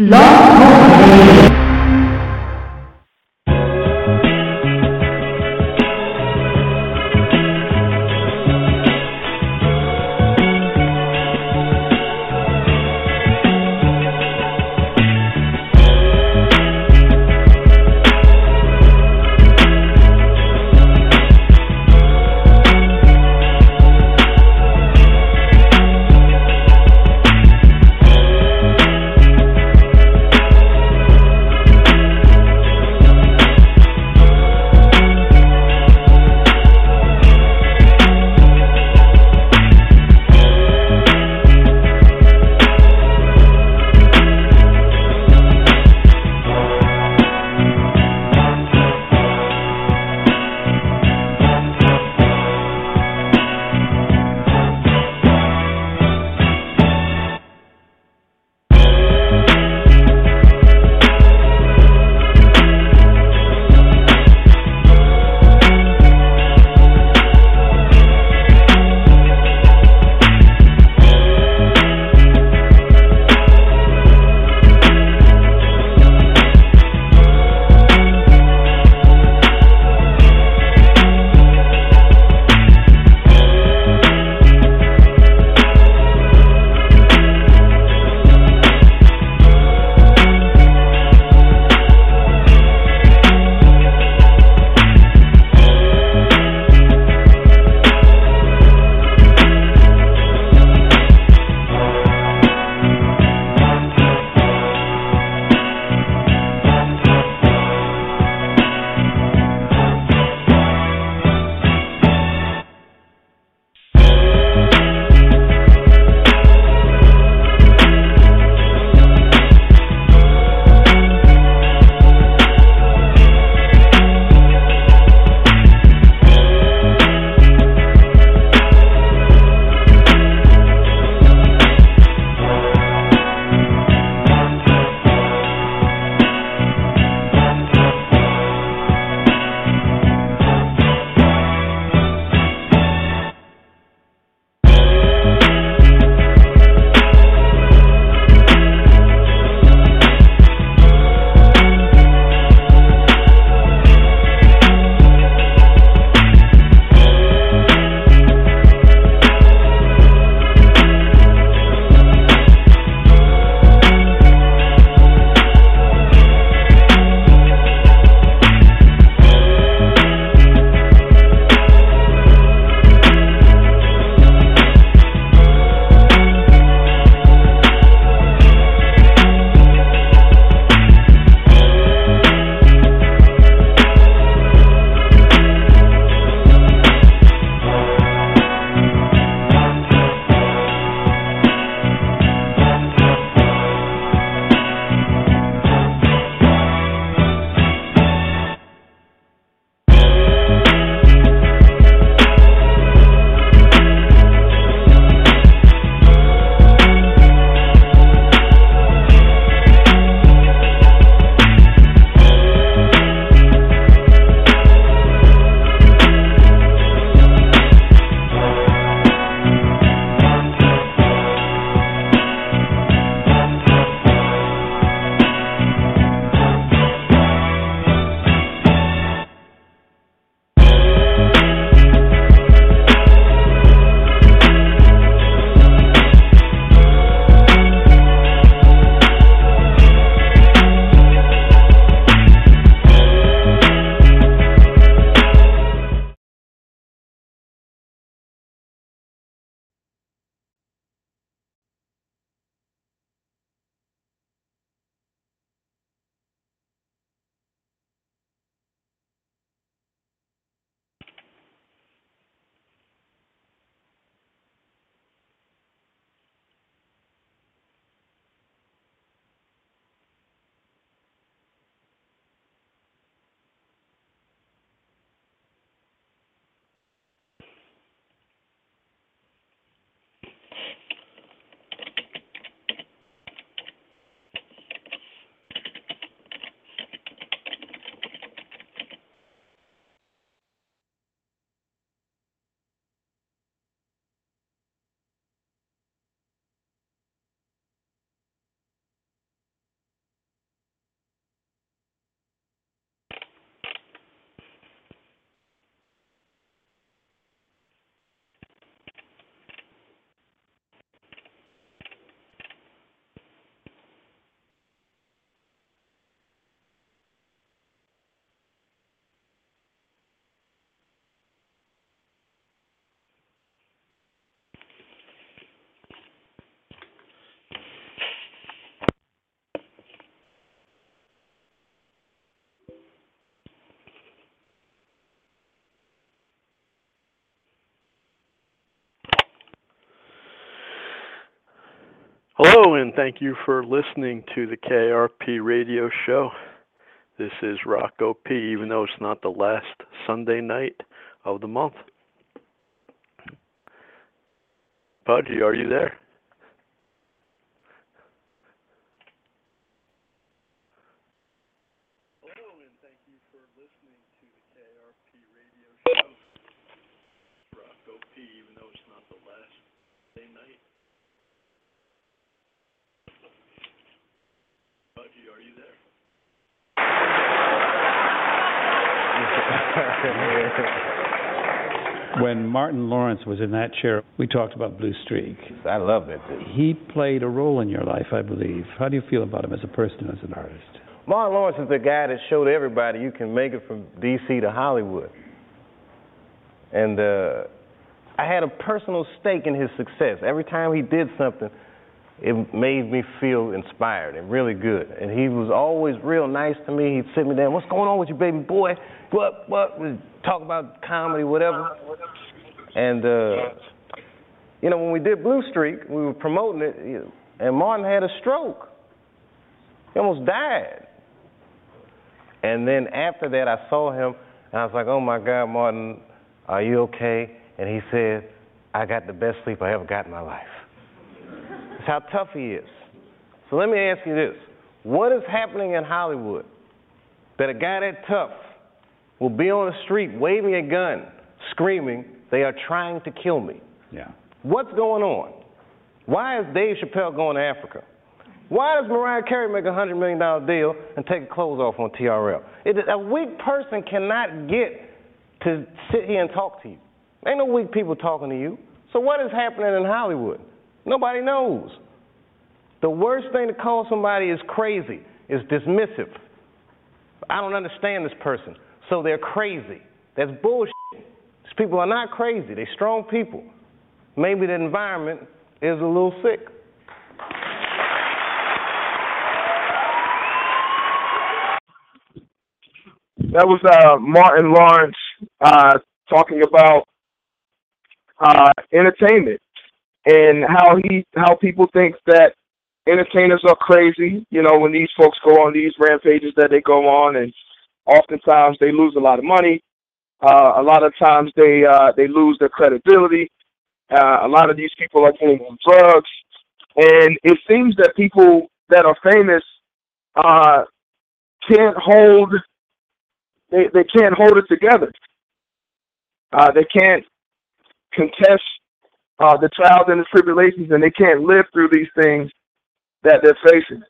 Love Hello, and thank you for listening to the Kirp radio show. This is Rocco P, even though it's not the last Sunday night of the month. Pudgy, are you there? Hello, and thank you for listening to the Kirp radio show. Rocco P, even though it's not the last Sunday night. Pudgy, are you there? when Martin Lawrence was in that chair, we talked about Blue Streak. I love that dude. He played a role in your life, I believe. How do you feel about him as a person, as an artist? Martin Lawrence is the guy that showed everybody you can make it from D.C. to Hollywood. And uh, I had a personal stake in his success. Every time he did something, it made me feel inspired and really good. And he was always real nice to me. He'd sit me down, what's going on with you, baby boy? What, what? We'd talk about comedy, whatever. And, uh, you know, when we did Blue Streak, we were promoting it, and Martin had a stroke. He almost died. And then after that, I saw him, and I was like, oh my God, Martin, are you okay? And he said, I got the best sleep I ever got in my life. That's how tough he is. So let me ask you this what is happening in Hollywood that a guy that tough will be on the street waving a gun, screaming, they are trying to kill me? Yeah. What's going on? Why is Dave Chappelle going to Africa? Why does Mariah Carey make a $100 million deal and take her clothes off on TRL? It, a weak person cannot get to sit here and talk to you. Ain't no weak people talking to you. So what is happening in Hollywood? Nobody knows. The worst thing to call somebody is crazy is dismissive. I don't understand this person, so they're crazy. That's bullshit. People are not crazy. They're strong people. Maybe the environment is a little sick. That was uh, Martin Lawrence uh, talking about uh, entertainment and how he how people think that entertainers are crazy. You know, when these folks go on these rampages that they go on, and oftentimes they lose a lot of money. Uh, a lot of times they uh, they lose their credibility. Uh, a lot of these people are getting on drugs, and it seems that people that are famous uh, can't hold they they can't hold it together. Uh, they can't contest uh, the trials and the tribulations, and they can't live through these things that they're facing.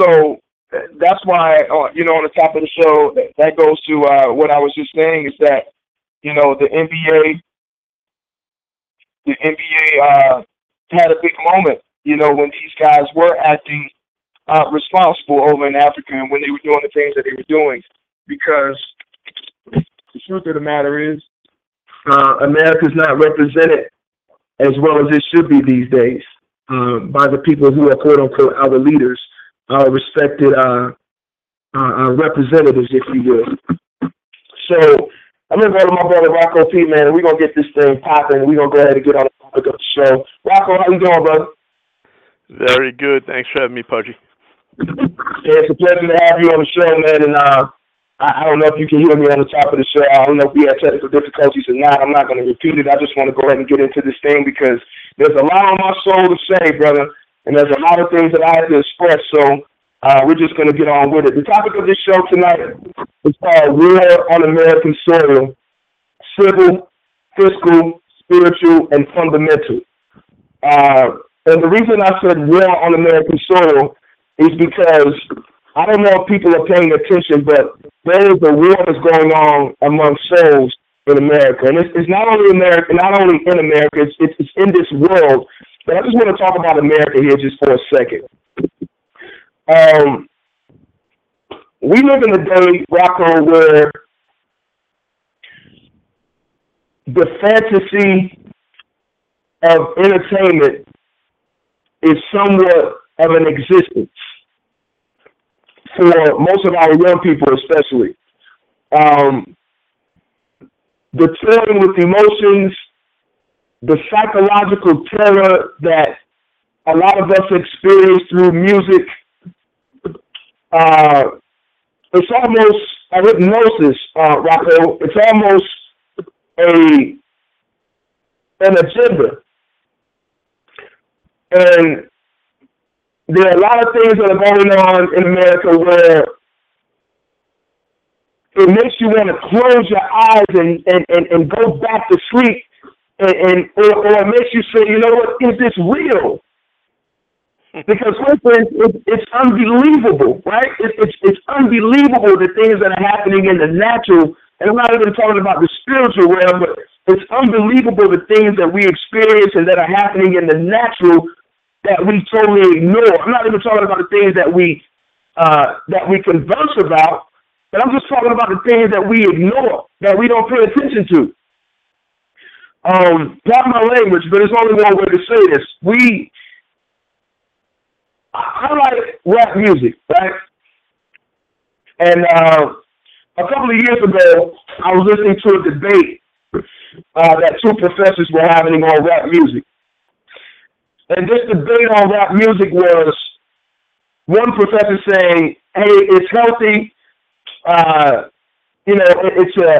So that's why, uh, you know, on the top of the show, that goes to uh, what I was just saying is that, you know, the NBA, the NBA uh, had a big moment, you know, when these guys were acting uh, responsible over in Africa and when they were doing the things that they were doing, because the truth of the matter is, uh, America's not represented as well as it should be these days um, by the people who are quote unquote our leaders, our respected uh, uh, representatives, if you will. So I'm gonna go to my brother Rocco P, man, and we're gonna get this thing popping. We're gonna go ahead and get on the topic of the show. Rocco, how you doing, brother? Very good. Thanks for having me, Pudgy. Yeah, it's a pleasure to have you on the show, man. And uh, I, I don't know if you can hear me on the top of the show. I don't know if we had technical difficulties or not. I'm not going to repeat it. I just want to go ahead and get into this thing because there's a lot on my soul to say, brother, and there's a lot of things that I have to express. So uh, we're just going to get on with it. The topic of this show tonight is called War on American Soil Civil, Fiscal, Spiritual, and Fundamental. Uh, and the reason I said war on American soil is because I don't know if people are paying attention, but there is a war that's going on among souls in America, and it's, it's not only America, not only in America, it's, it's, in this world. But I just want to talk about America here just for a second. Um, we live in a day, Rocco, where the fantasy of entertainment is somewhat of an existence for most of our young people, especially. Um, the toiling with emotions, the psychological terror that a lot of us experience through music. Uh, it's almost a hypnosis, uh, Rocco. It's almost a an agenda. And there are a lot of things that are going on in America where it makes you want to close your eyes and, and, and, and go back to sleep and, and or, or it makes you say, you know what, is this real? Because listen, it, it's unbelievable, right? It, it's it's unbelievable the things that are happening in the natural, and I'm not even talking about the spiritual realm, but it's unbelievable the things that we experience and that are happening in the natural that we totally ignore. I'm not even talking about the things that we uh, that we converse about, but I'm just talking about the things that we ignore, that we don't pay attention to. Um, pardon my language, but there's only one way to say this. We I like rap music, right? And uh, a couple of years ago, I was listening to a debate uh, that two professors were having on rap music. And this debate on rap music was one professor saying, "Hey, it's healthy. Uh, you know, it, it's a,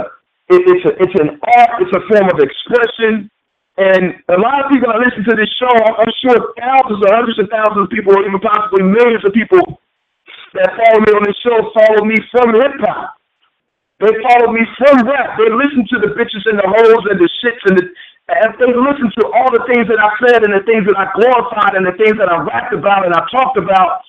it, it's a, it's an art. It's a form of expression. And a lot of people that listen to this show, I'm sure thousands or hundreds of thousands of people, or even possibly millions of people that follow me on this show follow me from hip hop. They follow me from rap. They listen to the bitches and the hoes and the shits and the and they listen to all the things that I said and the things that I glorified and the things that I rapped about and I talked about.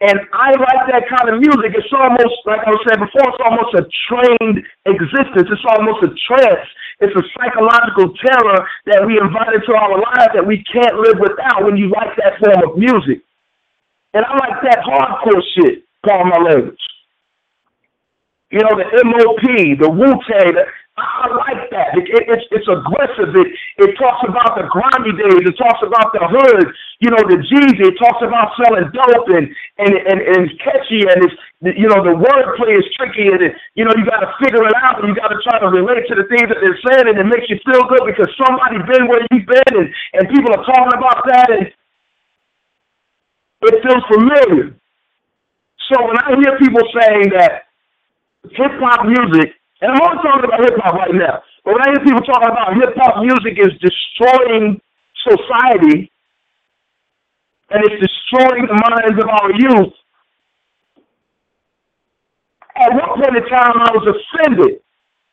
And I like that kind of music. It's almost, like I was saying before, it's almost a trained existence. It's almost a trance. It's a psychological terror that we invite into our lives that we can't live without when you like that form of music. And I like that hardcore shit, pardon my language. You know, the MOP, the Wu Tang, I like that. It, it, it's it's aggressive. It it talks about the grimy days. It talks about the hood. You know the Jeezy. It talks about selling dope and and and, and it's catchy and it's you know the wordplay is tricky and it, you know you got to figure it out and you got to try to relate to the things that they're saying and it makes you feel good because somebody been where you've been and and people are talking about that and it feels familiar. So when I hear people saying that hip hop music and I'm only talking about hip hop right now. But when I hear people talking about hip hop music is destroying society and it's destroying the minds of our youth, at one point in time I was offended.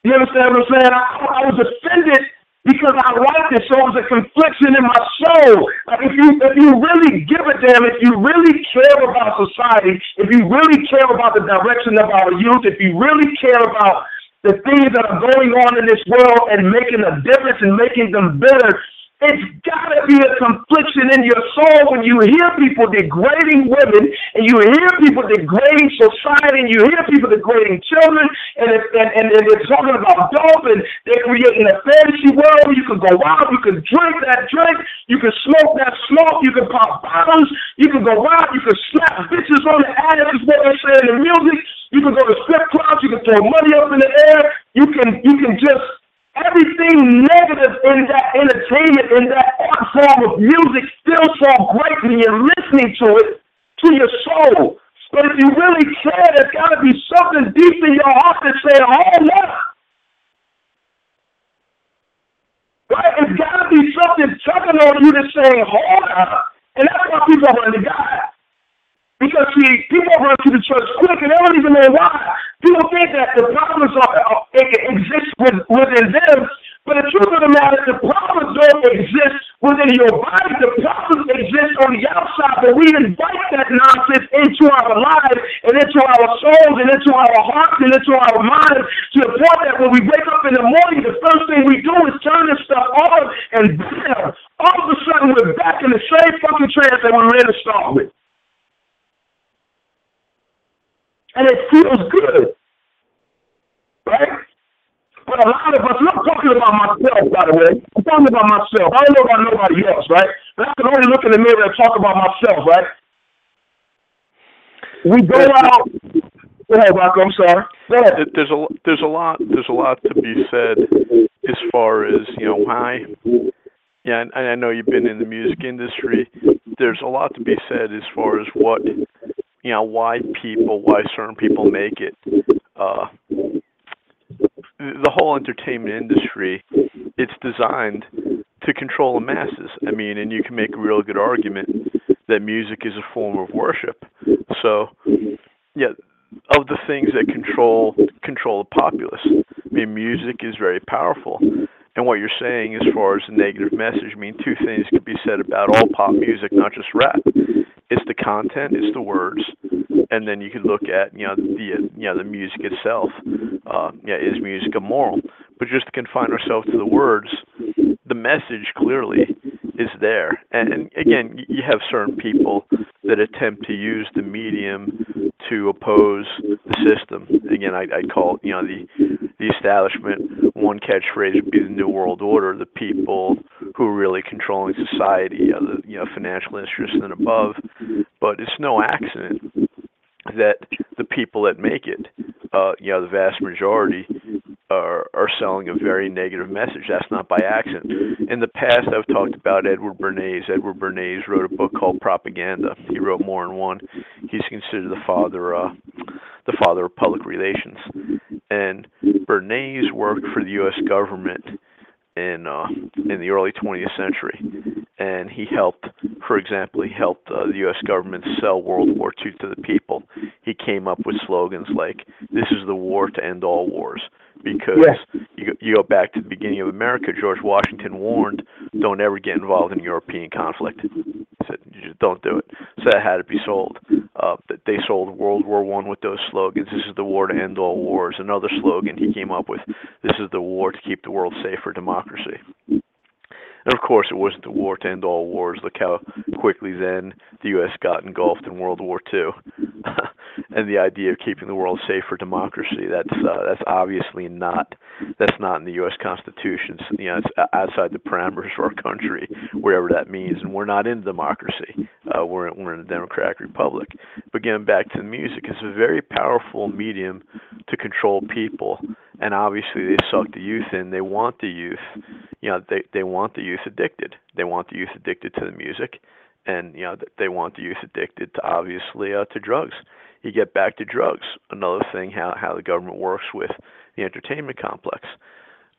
You understand what I'm saying? I, I was offended because I liked it, so it was a confliction in my soul. Like if you if you really give a damn, if you really care about society, if you really care about the direction of our youth, if you really care about the things that are going on in this world and making a difference and making them better, it's got to be a confliction in your soul when you hear people degrading women and you hear people degrading society and you hear people degrading children and, it, and, and, and they're talking about dope and they're creating a fantasy world. Where you can go out, you can drink that drink, you can smoke that smoke, you can pop bottles, you can go out, you can slap bitches on the ass is what they say in the music, you can go to strip clubs, you can throw money up in the air, you can you can just everything negative in that entertainment, in that art form of music still so great when you're listening to it to your soul. But if you really care, there's got to be something deep in your heart that's saying, hold up. Right? It's got to be something tugging on you that's saying, hold up. And that's why people run to God. Because see, people run to the church quick and they don't even know why. People think that the problems are, are exist with, within them, but the truth of the matter, is the problems don't exist within your body. The problems exist on the outside, but we invite that nonsense into our lives and into our souls and into our hearts and into our minds to the point that when we wake up in the morning, the first thing we do is turn this stuff on and bam, all of a sudden we're back in the same fucking trance that we were in to start with. And it feels good. Right? But a lot of us, I'm talking about myself, by the way. I'm talking about myself. I don't know about nobody else, right? But I can only look in the mirror and talk about myself, right? We go out. Go ahead, Rocco. I'm sorry. Go ahead. There's a there's a lot there's a lot to be said as far as you know why. Yeah, and I know you've been in the music industry. there's a lot to be said as far as what you know why people why certain people make it. Uh, the whole entertainment industry, it's designed to control the masses. I mean, and you can make a real good argument that music is a form of worship. So, yeah, of the things that control control the populace, I mean, music is very powerful. And what you're saying, as far as the negative message, I mean, two things could be said about all pop music, not just rap. It's the content, it's the words, and then you could look at you know the you know the music itself. Uh, yeah, is music immoral? But just to confine ourselves to the words, the message clearly is there. And, again, you have certain people that attempt to use the medium to oppose the system. Again, I, I call it, you know, the the establishment. One catchphrase would be the New World Order. The people who are really controlling society, are the you know financial interests and above. But it's no accident that the people that make it, uh, you know, the vast majority are are selling a very negative message. That's not by accident. In the past, I've talked about Edward Bernays. Edward Bernays wrote a book called Propaganda. He wrote more than one. He's considered the father, uh, the father of public relations. And Bernays worked for the U.S. government in uh, in the early 20th century, and he helped, for example, he helped uh, the U.S. government sell World War II to the people. He came up with slogans like "This is the war to end all wars." Because Yeah. you go, you go back to the beginning of America. George Washington warned, "Don't ever get involved in European conflict." He said, "You just don't do it." So that had to be sold. Uh, that they sold World War One with those slogans. This is the war to end all wars. Another slogan he came up with: This is the war to keep the world safe for democracy. And of course, it wasn't the war to end all wars. Look how quickly then the U.S. got engulfed in World War II, and the idea of keeping the world safe for democracy—that's uh, that's obviously not that's not in the U.S. Constitution. It's, you know, it's outside the parameters of our country, whatever that means. And we're not in democracy. Uh, we're we're in a democratic republic. But getting back to the music, it's a very powerful medium to control people and obviously they suck the youth in. They want the youth, you know, they they want the youth addicted. They want the youth addicted to the music, and you know they want the youth addicted to obviously uh, to drugs. You get back to drugs. Another thing, how how the government works with the entertainment complex.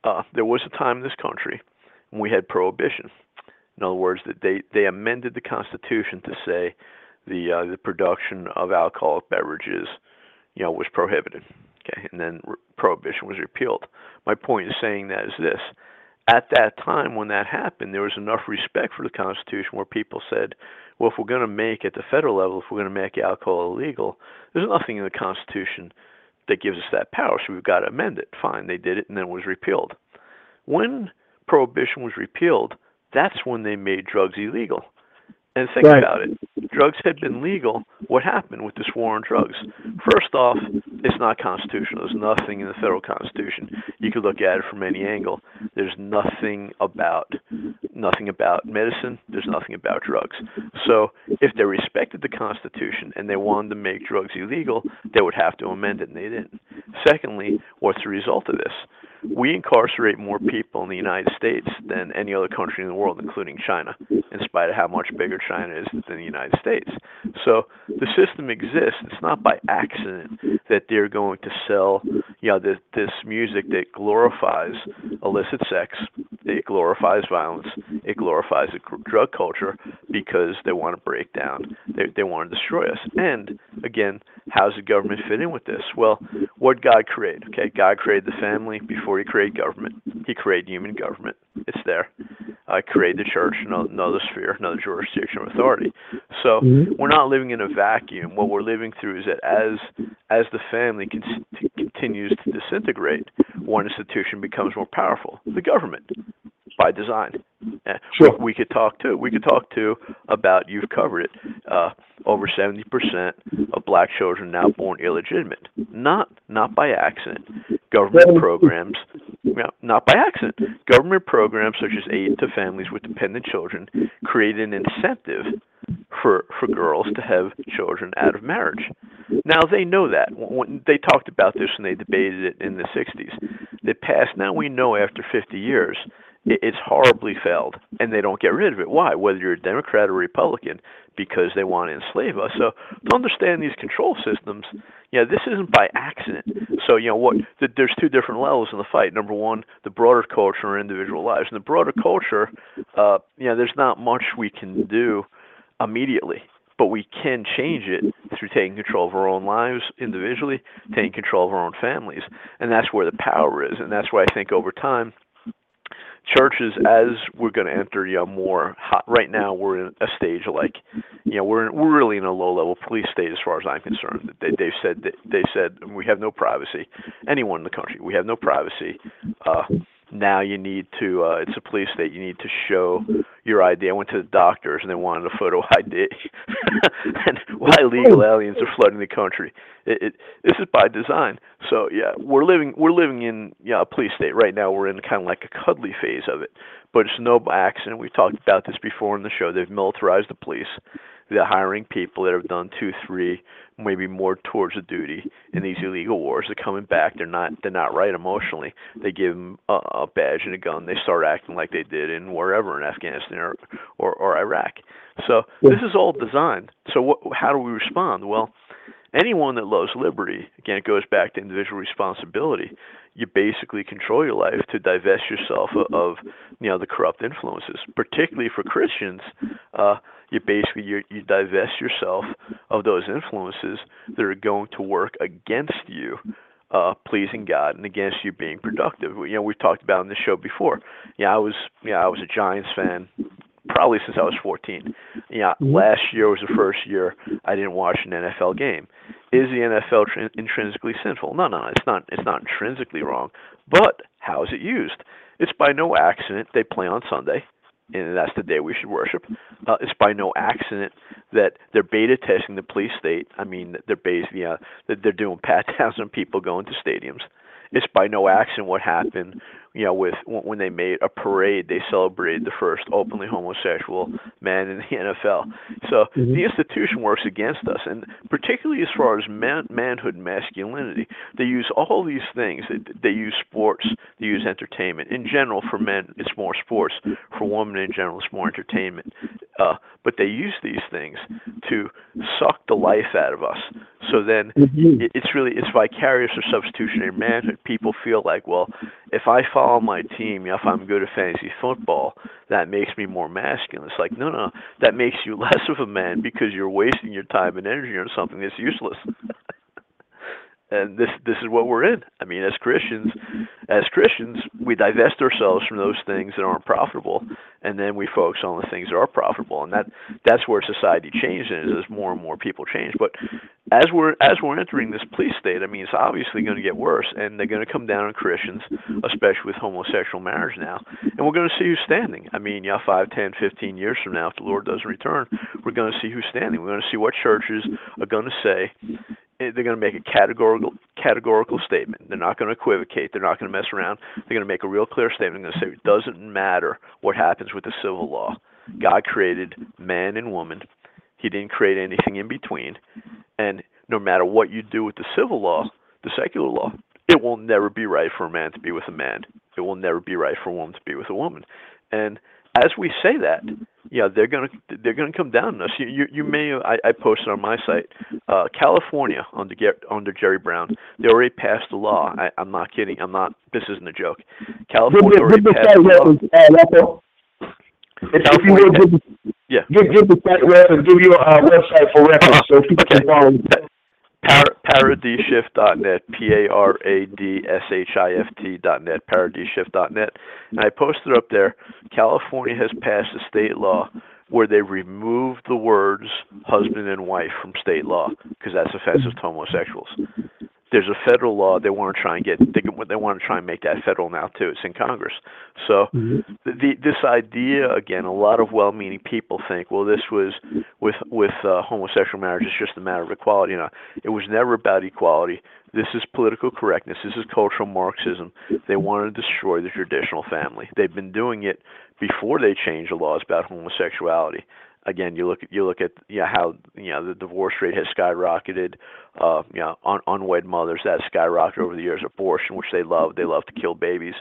Uh, there was a time in this country when we had prohibition. In other words, that they they amended the Constitution to say the uh, the production of alcoholic beverages, you know, was prohibited. Okay, and then re- prohibition was repealed. My point in saying that is this: at that time when that happened, there was enough respect for the Constitution where people said, well, if we're going to make at the federal level, if we're going to make alcohol illegal, there's nothing in the Constitution that gives us that power, so we've got to amend it. Fine, they did it, and then it was repealed. When prohibition was repealed, that's when they made drugs illegal. And think Right. about it. Drugs had been legal. What happened with this war on drugs? First off, it's not constitutional. There's nothing in the federal constitution. You could look at it from any angle. There's nothing about nothing about medicine. There's nothing about drugs. So if they respected the Constitution and they wanted to make drugs illegal, they would have to amend it, and they didn't. Secondly, what's the result of this? We incarcerate more people in the United States than any other country in the world, including China, in spite of how much bigger China is than the United States. So the system exists. It's not by accident that they're going to sell, you know, this, this music that glorifies illicit sex, it glorifies violence, it glorifies drug culture because they want to break down, they, they want to destroy us. And again, how's the government fit in with this? Well, what God created? Okay, God created the family before He created government. He created human government. It's there. I created the church, another sphere, another jurisdiction of authority. So Mhm. we're not living in a vacuum. What we're living through is that as as the family con- continues to disintegrate, one institution becomes more powerful. The government, by design. Uh, Sure. we, we could talk to We could talk to about you've covered it. Uh, over 70% of black children now born illegitimate, not not by accident. Government programs, not by accident. Government programs such as aid to families with dependent children create an incentive for for girls to have children out of marriage. Now they know that. When they talked about this when they debated it in the 60s. It passed. Now we know after 50 years it's horribly failed, and they don't get rid of it. Why? Whether you're a Democrat or Republican, because they want to enslave us. So to understand these control systems, yeah, this isn't by accident. So you know what? There's two different levels in the fight. Number one, the broader culture and individual lives. In the broader culture, uh, you know, there's not much we can do immediately but we can change it through taking control of our own lives individually, taking control of our own families, and that's where the power is. And that's why I think over time, churches, as we're going to enter, you know, more hot. Right now, we're in a stage like, you know, we're we're really in a low-level police state as far as I'm concerned. They they've said they said we have no privacy. Anyone in the country, we have no privacy. Uh, now you need to uh it's a police state you need to show your id i went to the doctors and they wanted a photo id and why illegal aliens are flooding the country. It, it this is by design. So yeah we're living we're living in yeah a police state right now. We're in kind of like a cuddly phase of it. But it's no accident. We've talked about this before in the show. They've militarized the police. They're hiring people that have done two three maybe more towards the duty in these illegal wars. They're coming back. They're not. They're not right emotionally. They give them a, a badge and a gun. They start acting like they did in wherever in Afghanistan or or, or Iraq. So this is all designed. So what, how do we respond? Well, anyone that loves liberty, again, it goes back to individual responsibility. You basically control your life to divest yourself of, of you know the corrupt influences, particularly for Christians. Uh, you basically you, you divest yourself of those influences that are going to work against you uh, pleasing God and against you being productive. You know, we've talked about in this show before. Yeah, I was yeah, I was a Giants fan probably since I was 14. Yeah, mm-hmm. last year was the first year I didn't watch an NFL game. Is the NFL tr- intrinsically sinful? No, no, it's not. It's not intrinsically wrong. But how is it used? It's by no accident they play on Sunday and that's the day we should worship. Uh, it's by no accident that they're beta testing the police state. I mean, they're uh, that they're doing pat downs on people going to stadiums. It's by no accident what happened you know, with when they made a parade, they celebrated the first openly homosexual man in the NFL. So mm-hmm. the institution works against us, and particularly as far as man, manhood and masculinity, they use all these things. They, they use sports, they use entertainment. In general, for men, it's more sports. For women, in general, it's more entertainment. Uh, but they use these things to suck the life out of us. So then, mm-hmm. it, it's really it's vicarious or substitutionary manhood. People feel like, well, if I follow my team, if I'm good at fantasy football, that makes me more masculine. It's like, no, no, that makes you less of a man because you're wasting your time and energy on something that's useless. and this this is what we're in. I mean, as Christians, as Christians, we divest ourselves from those things that aren't profitable, and then we focus on the things that are profitable, and that that's where society changes as more and more people change. But as we're as we're entering this police state, I mean, it's obviously going to get worse, and they're going to come down on Christians, especially with homosexual marriage now, and we're going to see who's standing. I mean, yeah, five, ten, fifteen years from now, if the Lord doesn't return, we're going to see who's standing. We're going to see what churches are going to say they're going to make a categorical categorical statement. They're not going to equivocate. They're not going to mess around. They're going to make a real clear statement. They're going to say it doesn't matter what happens with the civil law. God created man and woman. He didn't create anything in between. And no matter what you do with the civil law, the secular law, it will never be right for a man to be with a man. It will never be right for a woman to be with a woman. And as we say that, yeah, they're gonna they're gonna come down on us. You you, you may I, I posted on my site, uh, California under under Jerry Brown, they already passed a law. I, I'm not kidding. I'm not. This isn't a joke. California already passed a law. If, if you would, give, yeah. give, give the site reference, give your uh, website for reference so people okay. can follow. Par- paradisshift.net, P-A-R-A-D-S-H-I-F-T dot net, And I posted up there, California has passed a state law where they removed the words husband and wife from state law because that's offensive to homosexuals there's a federal law they want to try and get they, they want to try and make that federal now too. It's in congress. So mm-hmm. the, this idea again a lot of well-meaning people think well this was with with uh, homosexual marriage it's just a matter of equality. You know it was never about equality. This is political correctness. This is cultural marxism. They want to destroy the traditional family. They've been doing it before they changed the laws about homosexuality again, you look at you look at you know, how you know the divorce rate has skyrocketed. Uh, you know, un- unwed mothers that skyrocketed over the years. Abortion, which they love, they love to kill babies,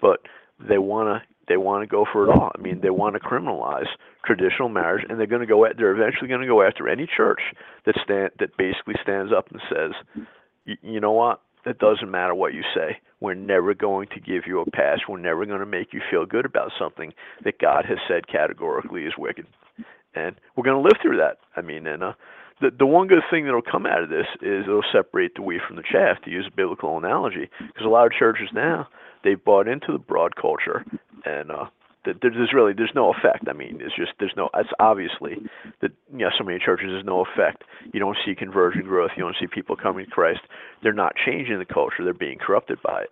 but they want to they want to go for it all. I mean, they want to criminalize traditional marriage, and they're going to go. At, they're eventually going to go after any church that stand that basically stands up and says, you know what? It doesn't matter what you say. We're never going to give you a pass. We're never going to make you feel good about something that God has said categorically is wicked. And we're going to live through that. I mean, and uh, the the one good thing that'll come out of this is it'll separate the wheat from the chaff, to use a biblical analogy. Because a lot of churches now they've bought into the broad culture, and uh, there's really there's no effect. I mean, it's just there's no. It's obviously that you know so many churches there's no effect. You don't see conversion growth. You don't see people coming to Christ. They're not changing the culture. They're being corrupted by it.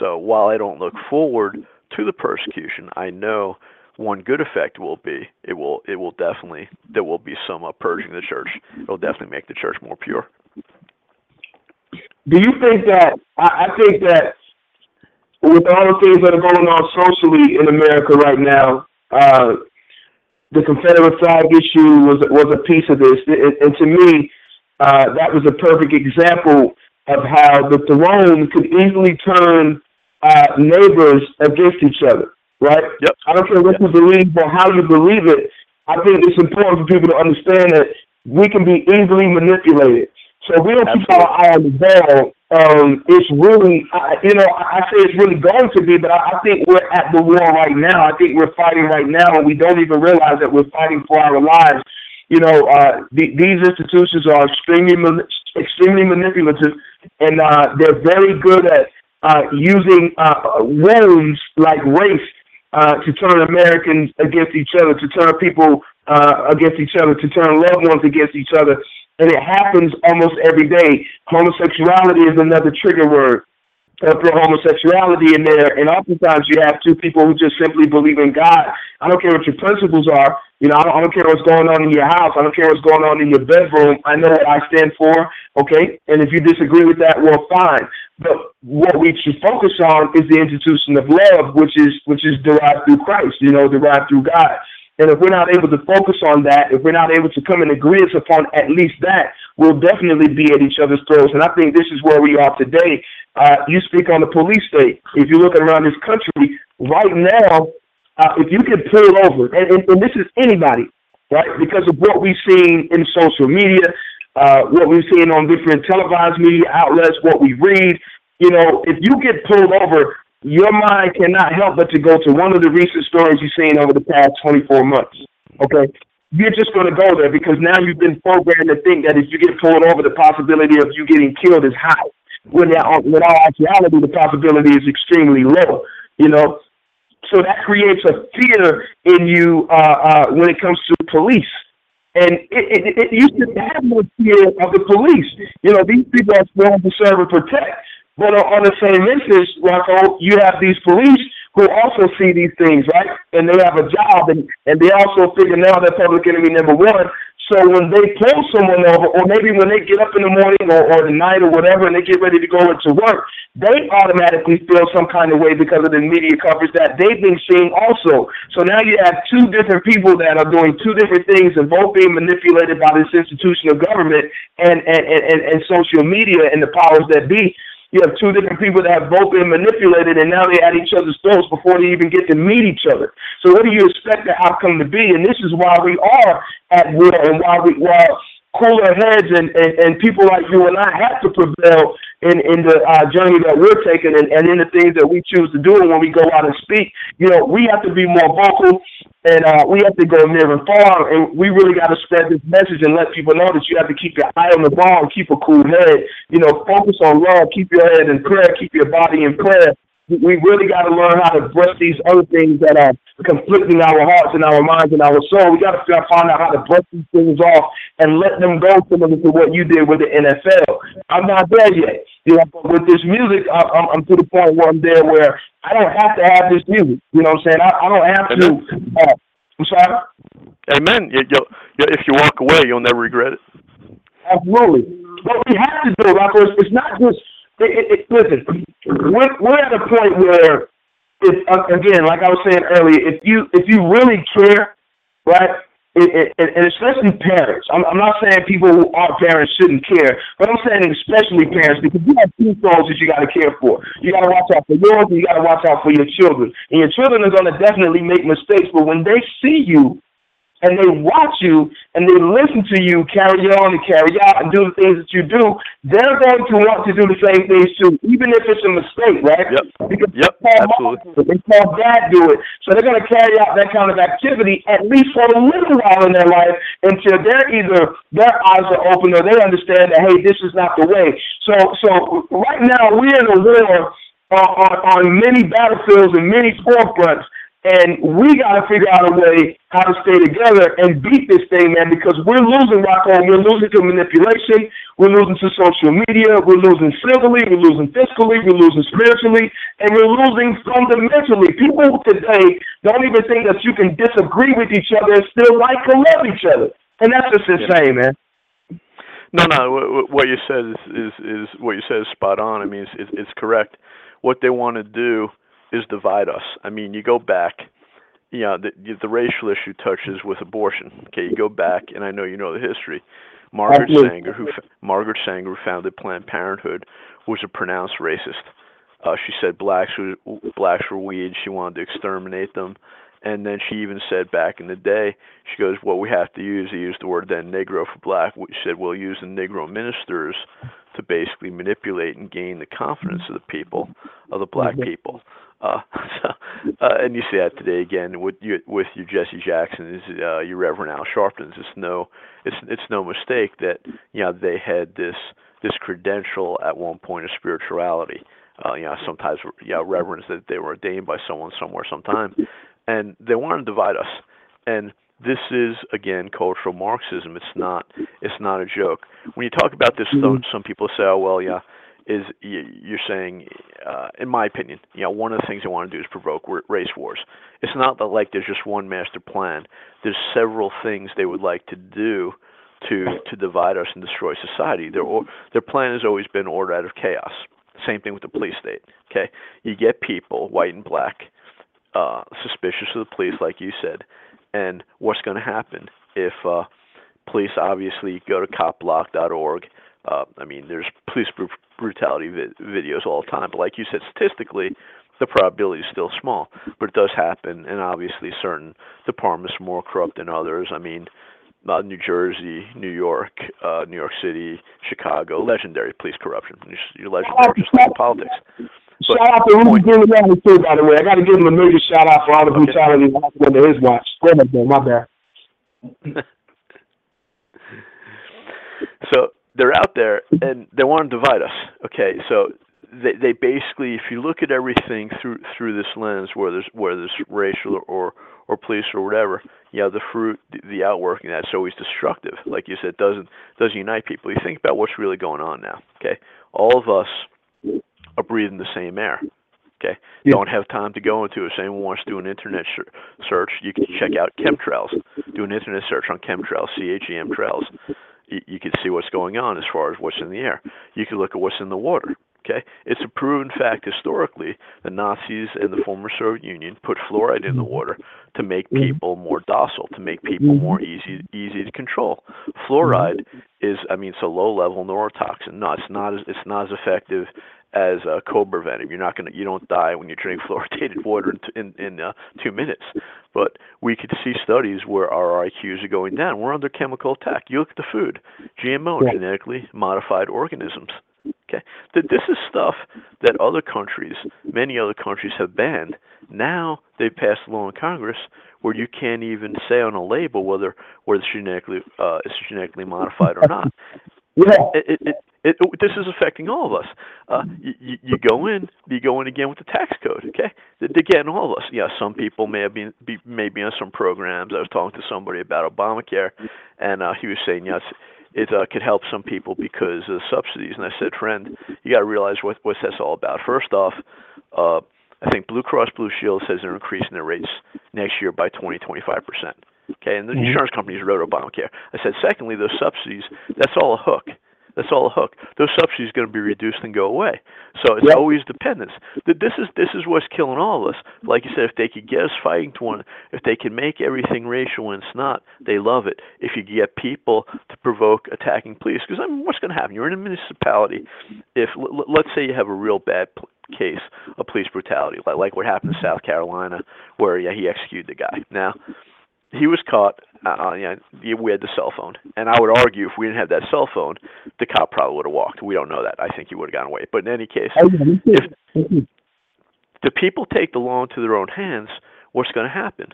So while I don't look forward to the persecution, I know one good effect will be it will it will definitely there will be some uh, purging the church. It will definitely make the church more pure. Do you think that I, I think that with all the things that are going on socially in America right now, uh, the Confederate flag issue was was a piece of this, and, and to me, uh, that was a perfect example of how the throne could easily turn uh, neighbors against each other. Right? Yep. I don't care what yep. you believe or how you believe it. I think it's important for people to understand that we can be easily manipulated. So we don't keep our eye on the ball. Um, it's really, uh, you know, I say it's really going to be, but I, I think we're at the war right now. I think we're fighting right now, and we don't even realize that we're fighting for our lives. You know, uh, the, these institutions are extremely, extremely manipulative, and uh, they're very good at uh, using uh, wounds like race uh, to turn Americans against each other, to turn people uh, against each other, to turn loved ones against each other and it happens almost every day. Homosexuality is another trigger word. Uh, throw homosexuality in there, and oftentimes you have two people who just simply believe in God. I don't care what your principles are. You know, I don't, I don't care what's going on in your house. I don't care what's going on in your bedroom. I know what I stand for. Okay, and if you disagree with that, well, fine. But what we should focus on is the institution of love, which is which is derived through Christ. You know, derived through God. And if we're not able to focus on that, if we're not able to come in agreement upon at least that, we'll definitely be at each other's throats. And I think this is where we are today. Uh, you speak on the police state. If you look around this country right now, uh, if you get pulled over, and, and, and, this is anybody, right? Because of what we've seen in social media, uh, what we've seen on different televised media outlets, what we read, you know, if you get pulled over, your mind cannot help but to go to one of the recent stories you've seen over the past 24 months. Okay? You're just going to go there because now you've been programmed to think that if you get pulled over, the possibility of you getting killed is high. When, that, when all actuality, the possibility is extremely low. You know, so that creates a fear in you uh, uh, when it comes to police. And it, it, it used to have more fear of the police. You know, these people are sworn to serve and protect. But on the same instance, Rocco, you have these police who also see these things, right? And they have a job, and, and they also figure now they're public enemy number one. So when they pull someone over, or maybe when they get up in the morning or, or the night or whatever, and they get ready to go into work, they automatically feel some kind of way because of the media coverage that they've been seeing also. So now you have two different people that are doing two different things and both being manipulated by this institution of government and, and, and, and social media and the powers that be. You have two different people that have both been manipulated and now they're at each other's throats before they even get to meet each other. So what do you expect the outcome to be? And this is why we are at war and why we why cooler heads and, and, and people like you and I have to prevail in, in the uh, journey that we're taking and, and in the things that we choose to do and when we go out and speak. You know, we have to be more vocal and uh, we have to go near and far, and we really got to spread this message and let people know that you have to keep your eye on the ball and keep a cool head. You know, focus on love, keep your head in prayer, keep your body in prayer. We really got to learn how to brush these other things that are conflicting our hearts and our minds and our soul. We got to find out how to brush these things off and let them go similar to what you did with the NFL. I'm not there yet. You know, but with this music, I, I'm, I'm to the point where I'm there where I don't have to have this music. You know what I'm saying? I, I don't have Amen. to. Uh, I'm sorry. Amen. You, you, you, if you walk away, you'll never regret it. Absolutely. But we have to do it, Rocco. It's not just. It, it, it, listen, we're, we're at a point where, if uh, again, like I was saying earlier, if you if you really care, right, it, it, and especially parents. I'm, I'm not saying people who aren't parents shouldn't care, but I'm saying especially parents because you have two souls that you got to care for. You got to watch out for yours, and you got to watch out for your children. And your children are going to definitely make mistakes, but when they see you and they watch you and they listen to you carry on and carry out and do the things that you do, they're going to want to do the same things too, even if it's a mistake, right? Yep. Because Yep, they absolutely. mom they saw dad do it. So they're going to carry out that kind of activity at least for a little while in their life until they're either their eyes are open or they understand that hey, this is not the way. So so right now we're in a war on, on, on many battlefields and many forefronts. And we got to figure out a way how to stay together and beat this thing, man, because we're losing Rocco. We're losing to manipulation. We're losing to social media. We're losing civilly. We're losing fiscally. We're losing spiritually. And we're losing fundamentally. People today don't even think that you can disagree with each other and still like and love each other. And that's just insane, man. No, no. What, what you said is, is is what you said is spot on. I mean, it's, it's it's correct. What they want to do is divide us. I mean, you go back. You know, the the racial issue touches with abortion. Okay, you go back, and I know you know the history. Margaret. Sanger, who Margaret Sanger, who founded Planned Parenthood, was a pronounced racist. Uh, she said blacks were blacks were weeds. She wanted to exterminate them. And then she even said back in the day, she goes, "What we have to use." He used the word then "negro" for black. She said, "We'll use the negro ministers to basically manipulate and gain the confidence of the people, of the black people." Uh, so, uh, and you see that today again with you, with your Jesse Jacksons, uh, your Reverend Al Sharptons. It's no, it's it's no mistake that you know they had this this credential at one point of spirituality. Uh, you know, sometimes you know, reverends that they were ordained by someone somewhere sometime, and they want to divide us. And this is again cultural Marxism. It's not it's not a joke. When you talk about this, some some people say, "Oh well, yeah." Is you're saying, uh, in my opinion, you know, one of the things they want to do is provoke race wars. It's not that like there's just one master plan. There's several things they would like to do to to divide us and destroy society. Their or, their plan has always been order out of chaos. Same thing with the police state. Okay, you get people, white and black, uh, suspicious of the police, like you said, and what's going to happen if uh, police obviously go to copblock.org. Uh, I mean, there's police br- brutality vi- videos all the time, but like you said, statistically, the probability is still small, but it does happen, and obviously, certain departments are more corrupt than others. I mean, uh, New Jersey, New York, uh, New York City, Chicago, legendary police corruption. You're, legendary, just like politics. But shout out to Rudy too, by the way. I got to give him a major shout out for all the brutality under his watch. Go ahead. My bad. so they're out there and they want to divide us. Okay, so they they basically, if you look at everything through through this lens, where there's where there's racial or or police or whatever, you know, the fruit, the, the outworking that's always destructive. Like you said, doesn't doesn't unite people. You think about what's really going on now. Okay, all of us are breathing the same air. Okay, Yeah. don't have time to go into it. If anyone wants to do an internet search, you can check out chemtrails. Do an internet search on chemtrails, C-H-E-M trails. You, you can see what's going on as far as what's in the air. You can look at what's in the water. Okay, it's a proven fact historically. The Nazis and the former Soviet Union put fluoride in the water to make mm-hmm. people more docile, to make people mm-hmm. more easy easy to control. Fluoride mm-hmm. is, I mean, it's a low level neurotoxin. No, it's not as it's not as effective as a cobra venom. You're not gonna, you don't die when you drink fluoridated water in in, in uh, two minutes. But we could see studies where our IQs are going down. We're under chemical attack. You look at the food, GMO, Yeah. genetically modified organisms. Okay, Th- this is stuff that other countries, many other countries, have banned. Now they passed a law in Congress where you can't even say on a label whether whether it's genetically uh, it's genetically modified or not Yeah. it, it, it, it, this is affecting all of us. Uh, you, you, go in, you go in again with the tax code, okay? Getting all of us. Yeah, some people may have been be, may be on some programs. I was talking to somebody about Obamacare, and uh, he was saying yes, it uh, could help some people because of subsidies. And I said, friend, you got to realize what what's this all about. First off, uh, I think Blue Cross Blue Shield says they're increasing their rates next year by 20 25 percent. Okay, and the insurance companies wrote Obamacare. I said, secondly, those subsidies, that's all a hook. That's all a hook. Those subsidies are going to be reduced and go away. So it's Yep. always dependence. Th- This is this is what's killing all of us. Like you said, if they could get us fighting to one, if they can make everything racial and it's not, they love it. If you get people to provoke attacking police, because I mean, what's going to happen? You're in a municipality. If let's say you have a real bad pl- case of police brutality, like like what happened in South Carolina, where yeah he executed the guy. Now he was caught. Uh, yeah, we had the cell phone, and I would argue if we didn't have that cell phone, the cop probably would have walked. We don't know that. I think he would have gotten away. But in any case, Oh, yeah, me too. if the people take the law into their own hands, what's going to happen?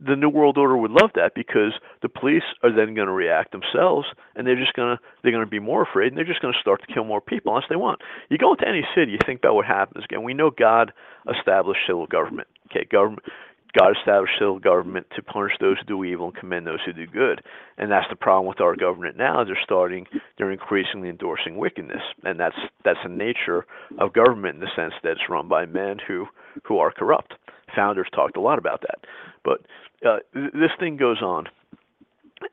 The New World Order would love that because the police are then going to react themselves, and they're just going to they're going to be more afraid, and they're just going to start to kill more people unless they want. You go into any city, you think about what happens. Again, we know God established civil government. Okay, government. God established civil government to punish those who do evil and commend those who do good. And that's the problem with our government now. They're starting, they're increasingly endorsing wickedness, and that's that's the nature of government in the sense that it's run by men who who are corrupt. Founders talked a lot about that, but uh, th- this thing goes on,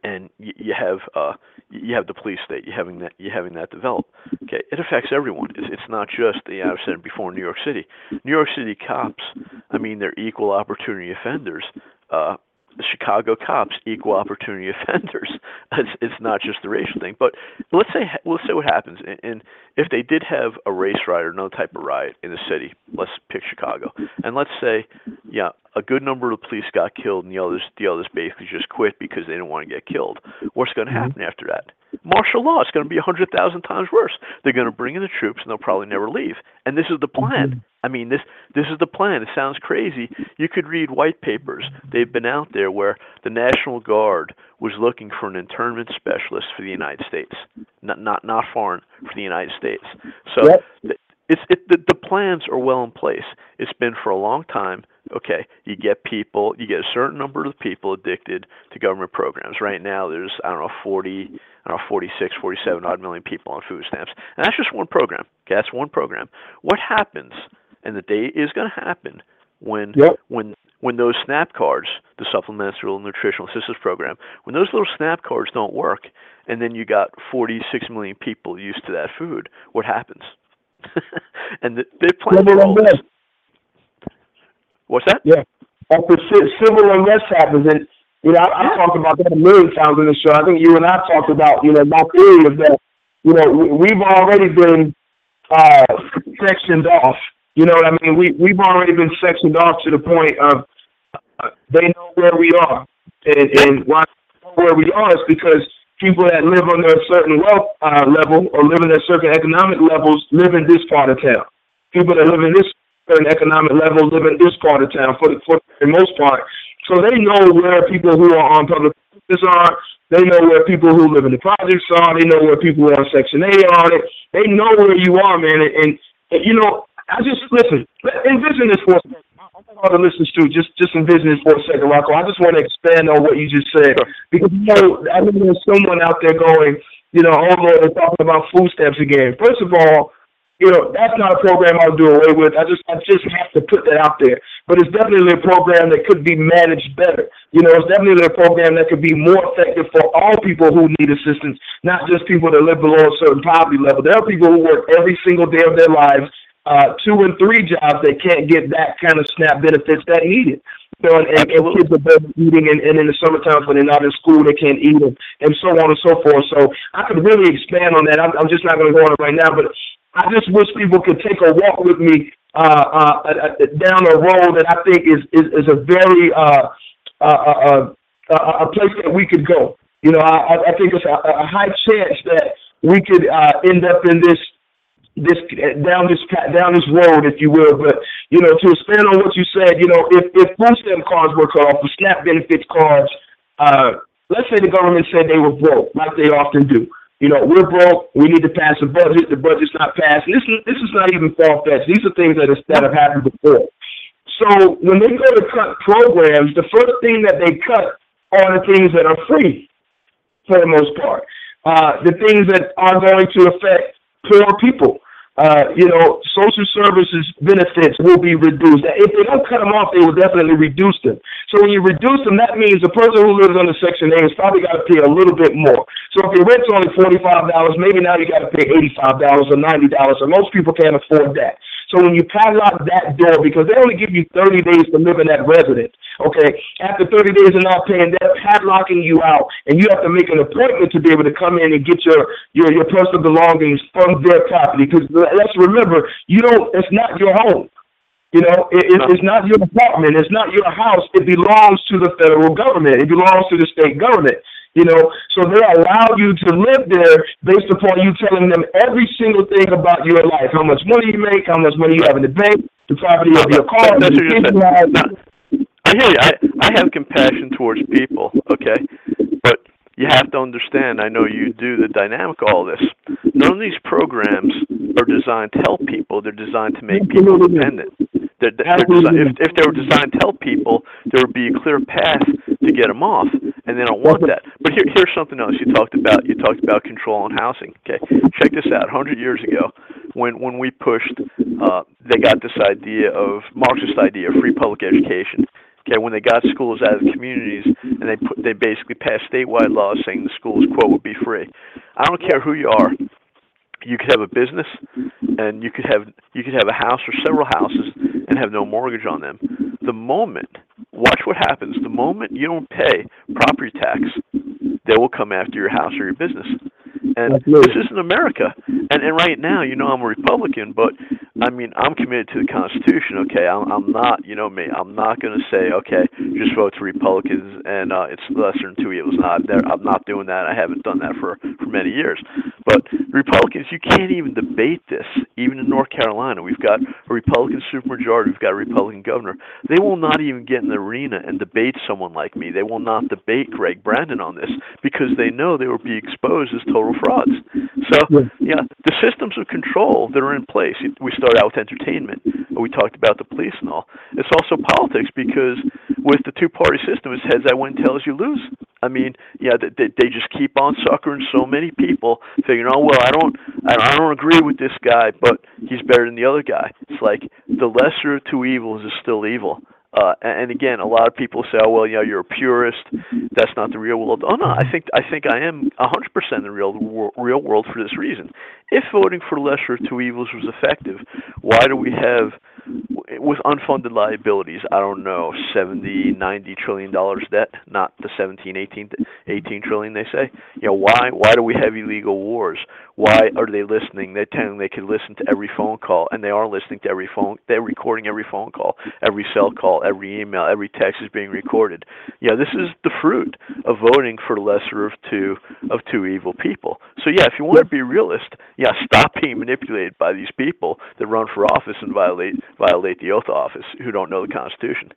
and y- you have uh, you have the police state. You having that you having that develop. Okay, it affects everyone. It's, it's not just the I've said before. New York City, New York City cops. I mean, they're equal opportunity offenders. Uh, the Chicago cops equal opportunity offenders. It's it's not just the racial thing. But let's say let's say what happens, and, and if they did have a race riot or another type of riot in the city, let's pick Chicago, and let's say, yeah, a good number of the police got killed, and the others the others basically just quit because they didn't want to get killed. What's going to mm-hmm. happen after that? Martial law. It's going to be a hundred thousand times worse. They're going to bring in the troops, and they'll probably never leave. And this is the plan. Mm-hmm. I mean, this this is the plan. It sounds crazy. You could read white papers. They've been out there where the National Guard was looking for an internment specialist for the United States, not not not foreign for the United States. So Yep. it's it, the, the plans are well in place. It's been for a long time. Okay, you get people, you get a certain number of people addicted to government programs. Right now, there's I don't know 40, I don't know 46, 47 odd million people on food stamps, and that's just one program. Okay, that's one program. What happens? And the day is going to happen when Yep. when when those SNAP cards, the Supplemental Nutritional Assistance Program, when those little SNAP cards don't work, and then you got 46 million people used to that food, what happens? and the, they plan Civil for all this. unrest. What's that? Yeah. After ci- civil unrest happens, and you know, I, I talked about that a million times on the show. I think you and I talked about, you know, my theory is that, you know, we, we've already been uh, sectioned off. You know what I mean? We we've already been sectioned off to the point of uh, they know where we are, and and why where we are is because people that live under a certain wealth uh, level or live in a certain economic levels live in this part of town. People that live in this certain economic level live in this part of town for the, for the most part. So they know where people who are on public service are. They know where people who live in the projects are. They know where people who are on Section A are. They, they know where you are, man. And, and, and you know, I just listen. Envision this for a second. I want all the listeners to just just envision this for a second, Rocco. I just want to expand on what you just said because you know I know there's someone out there going, you know, oh Lord, they're talking about food stamps again. First of all, you know, that's not a program I'll do away with. I just I just have to put that out there. But it's definitely a program that could be managed better. You know, it's definitely a program that could be more effective for all people who need assistance, not just people that live below a certain poverty level. There are people who work every single day of their lives, uh, two and three jobs that can't get that kind of SNAP benefits that needed. You know, and, and, and kids are barely eating, and, and in the summertime when they're not in school, they can't eat, and, and so on and so forth. So I could really expand on that. I'm, I'm just not going to go on it right now, but I just wish people could take a walk with me uh, uh, uh, down a road that I think is is, is a very uh, uh, uh, uh, a place that we could go. You know, I, I think it's a, a high chance that we could uh, end up in this this down this down this road, if you will. But you know, to expand on what you said, you know, if if food stamp cards were cut off, the SNAP benefits cards, uh, let's say the government said they were broke, like they often do. You know, we're broke. We need to pass a budget. The budget's not passed. This is this is not even far fetched. These are things that, is, that have happened before. So when they go to cut programs, the first thing that they cut are the things that are free, for the most part. Uh, the things that are going to affect poor people. Uh, you know, social services benefits will be reduced. If they don't cut them off, they will definitely reduce them. So when you reduce them, that means the person who lives under Section 8 has probably got to pay a little bit more. So if your rent's only $45, maybe now you got to pay $85 or $90, and most people can't afford that. So when you padlock that door, because they only give you 30 days to live in that residence, okay? After 30 days of not paying, they're padlocking you out, and you have to make an appointment to be able to come in and get your your, your personal belongings from their property. Because let's remember, you don't. It's not your home. You know, it, it, it's not your apartment. It's not your house. It belongs to the federal government. It belongs to the state government. You know, so they allow you to live there based upon you telling them every single thing about your life, how much money you make, how much money you have in the bank, the property of your car. That's what you. I hear you. I, I have compassion towards people, okay? But you have to understand, I know you do the dynamic of all this. None of these programs are designed to help people. They're designed to make people dependent. They're, they're designed, if, if they were designed to help people, there would be a clear path to get them off, and they don't want that. But here, here's something else you talked about. You talked about control on housing. Okay, check this out. 100 years ago, when when we pushed, uh, they got this idea of Marxist idea of free public education. Okay, when they got schools out of the communities and they put, they basically passed statewide laws saying the schools quote would be free. I don't care who you are. You could have a business, and you could have you could have a house or several houses and have no mortgage on them. The moment, watch what happens. The moment you don't pay property tax, they will come after your house or your business. And this isn't America. And and right now, you know, I'm a Republican, but I mean, I'm committed to the Constitution. Okay, I'm, I'm not, you know me. I'm not going to say, okay, just vote to Republicans, and uh, it's lesser than two evils. Not I'm not doing that. I haven't done that for for many years. But Republicans, you can't even debate this. Even in North Carolina, we've got a Republican supermajority. We've got a Republican governor. They will not even get in the arena and debate someone like me. They will not debate Greg Brannon on this because they know they will be exposed as total frauds. So, yeah, the systems of control that are in place. We start out with entertainment. We talked about the police and all. It's also politics because with the two-party system, it's heads I win, tails you lose. I mean, yeah, they, they just keep on suckering so many people, figuring, oh well, I don't, I don't agree with this guy, but he's better than the other guy. It's like the lesser of two evils is still evil. Uh, and again, a lot of people say, "Oh well, you know, you're a purist. That's not the real world." Oh no, I think I think I am 100% in the real real world for this reason. If voting for lesser of two evils was effective, why do we have with unfunded liabilities, I don't know, 70, 90 trillion dollars debt, not the 17, 18, 18 trillion they say. You know, why why do we have illegal wars? Why are they listening? They're telling they can listen to every phone call and they are listening to every phone they're recording every phone call, every cell call, every email, every text is being recorded. Yeah, this is the fruit of voting for lesser of two of two evil people. So yeah, if you want to be realist, yeah, stop being manipulated by these people that run for office and violate violate the oath of office who don't know the Constitution.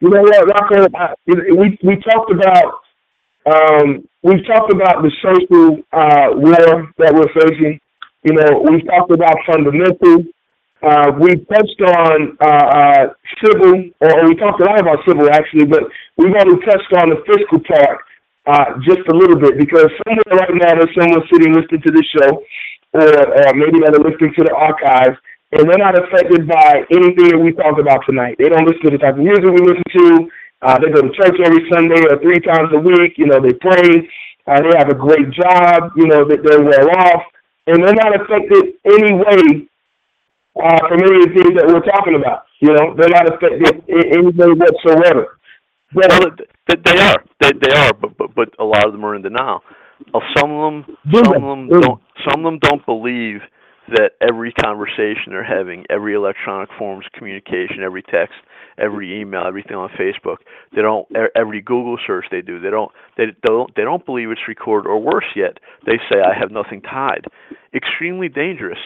you know what, Rocco? we we talked about um, we've talked about the social uh, war that we're facing. You know, we've talked about fundamental. Uh, we touched on uh, uh, civil, or we talked a lot about civil actually, but we've only touched on the fiscal part uh, just a little bit because somewhere right now there's someone sitting listening to this show, or, maybe they're listening to the archives, and they're not affected by anything that we talked about tonight. They don't listen to the type of music we listen to. Uh, they go to church every Sunday or three times a week. You know, they pray. Uh, they have a great job. You know, that they're well off, and they're not affected any way uh, from any of the things that we're talking about. You know, they're not affected in any way whatsoever. But, well, they are. They, they are, but, but but a lot of them are in denial. Uh, some of them, some of them don't. Some of them don't believe that every conversation they're having, every electronic forms of communication, every text, every email, everything on Facebook, they don't every Google search they do, they don't they don't they don't believe it's recorded or worse yet, they say I have nothing tied. Extremely dangerous.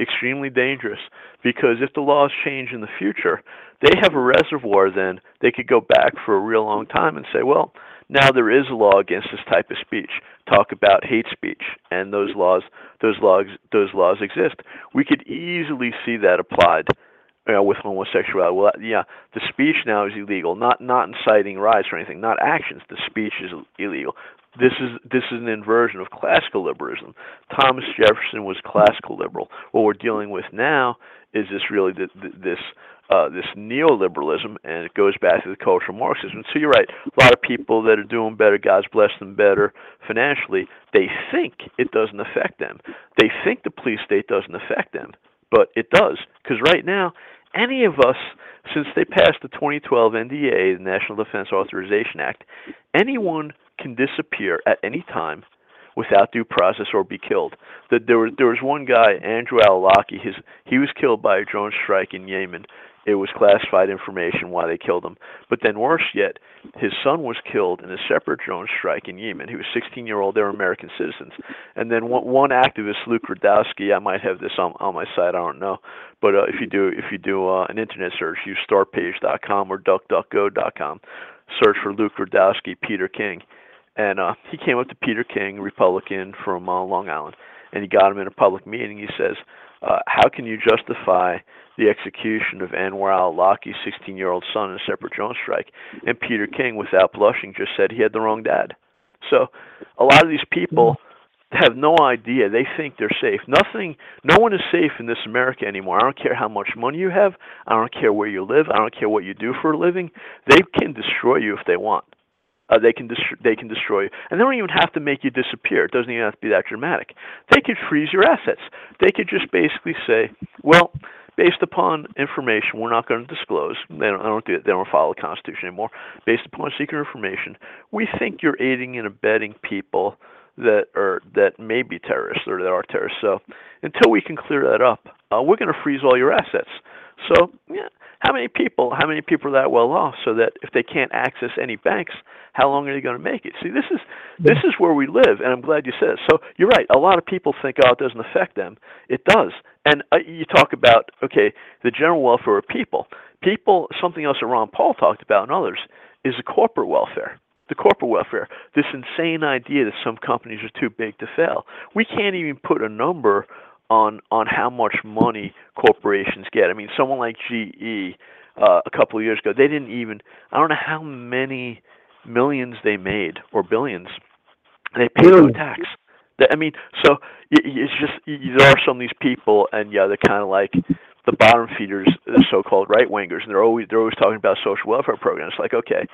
Extremely dangerous because if the laws change in the future, they have a reservoir then they could go back for a real long time and say, well, now there is a law against this type of speech. Talk about hate speech, and those mm-hmm. laws, those laws, those laws exist. We could easily see that applied you know, with homosexuality. Well, yeah, the speech now is illegal. Not not inciting riots or anything. Not actions. The speech is illegal. this is this is an inversion of classical liberalism. Thomas Jefferson was classical liberal. What we're dealing with now is this really this uh, this neoliberalism, and it goes back to the cultural Marxism. So you're right. A lot of people that are doing better, God's blessed them better financially. They think it doesn't affect them. They think the police state doesn't affect them, but it does. Because right now, any of us, since they passed the 2012 NDA, the National Defense Authorization Act, anyone can disappear at any time without due process or be killed. That there was there was one guy, Anwar al-Awlaki, his he was killed by a drone strike in Yemen it was classified information why they killed him. But then worse yet, his son was killed in a separate drone strike in Yemen. He was 16 year old. They were American citizens. And then one, one activist, Luke Rudkowski, I might have this on, on my site. I don't know. But uh, if you do, if you do uh, an internet search, use startpage.com or duckduckgo.com. Search for Luke Rudkowski, Peter King, and uh, he came up to Peter King, Republican from uh, Long Island, and he got him in a public meeting. He says, uh, "How can you justify?" the execution of Anwar al-Awlaki's 16-year-old son in a separate drone strike. And Peter King, without blushing, just said he had the wrong dad. So a lot of these people have no idea. They think they're safe. Nothing, no one is safe in this America anymore. I don't care how much money you have. I don't care where you live. I don't care what you do for a living. They can destroy you if they want. Uh, they can dest- they can destroy you, and they don't even have to make you disappear. It doesn't even have to be that dramatic. They could freeze your assets. They could just basically say, "Well, based upon information we're not going to disclose. They don't, I don't do, they don't follow the Constitution anymore. Based upon secret information, we think you're aiding and abetting people that are that may be terrorists or that are terrorists. So until we can clear that up, uh, we're going to freeze all your assets. So yeah, how many people? How many people are that well off? So that if they can't access any banks, how long are they going to make it? See, this is this is where we live, and I'm glad you said it. So you're right. A lot of people think, oh, it doesn't affect them. It does. And uh, you talk about okay, the general welfare of people. People. Something else that Ron Paul talked about and others is the corporate welfare. The corporate welfare. This insane idea that some companies are too big to fail. We can't even put a number on on how much money corporations get. I mean, someone like GE uh, a couple of years ago, they didn't even. I don't know how many millions they made or billions. They paid no tax. I mean, so it's just there are some of these people, and yeah, they're kind of like the bottom feeders, the so-called right wingers, and they're always they're always talking about social welfare programs. Like, okay,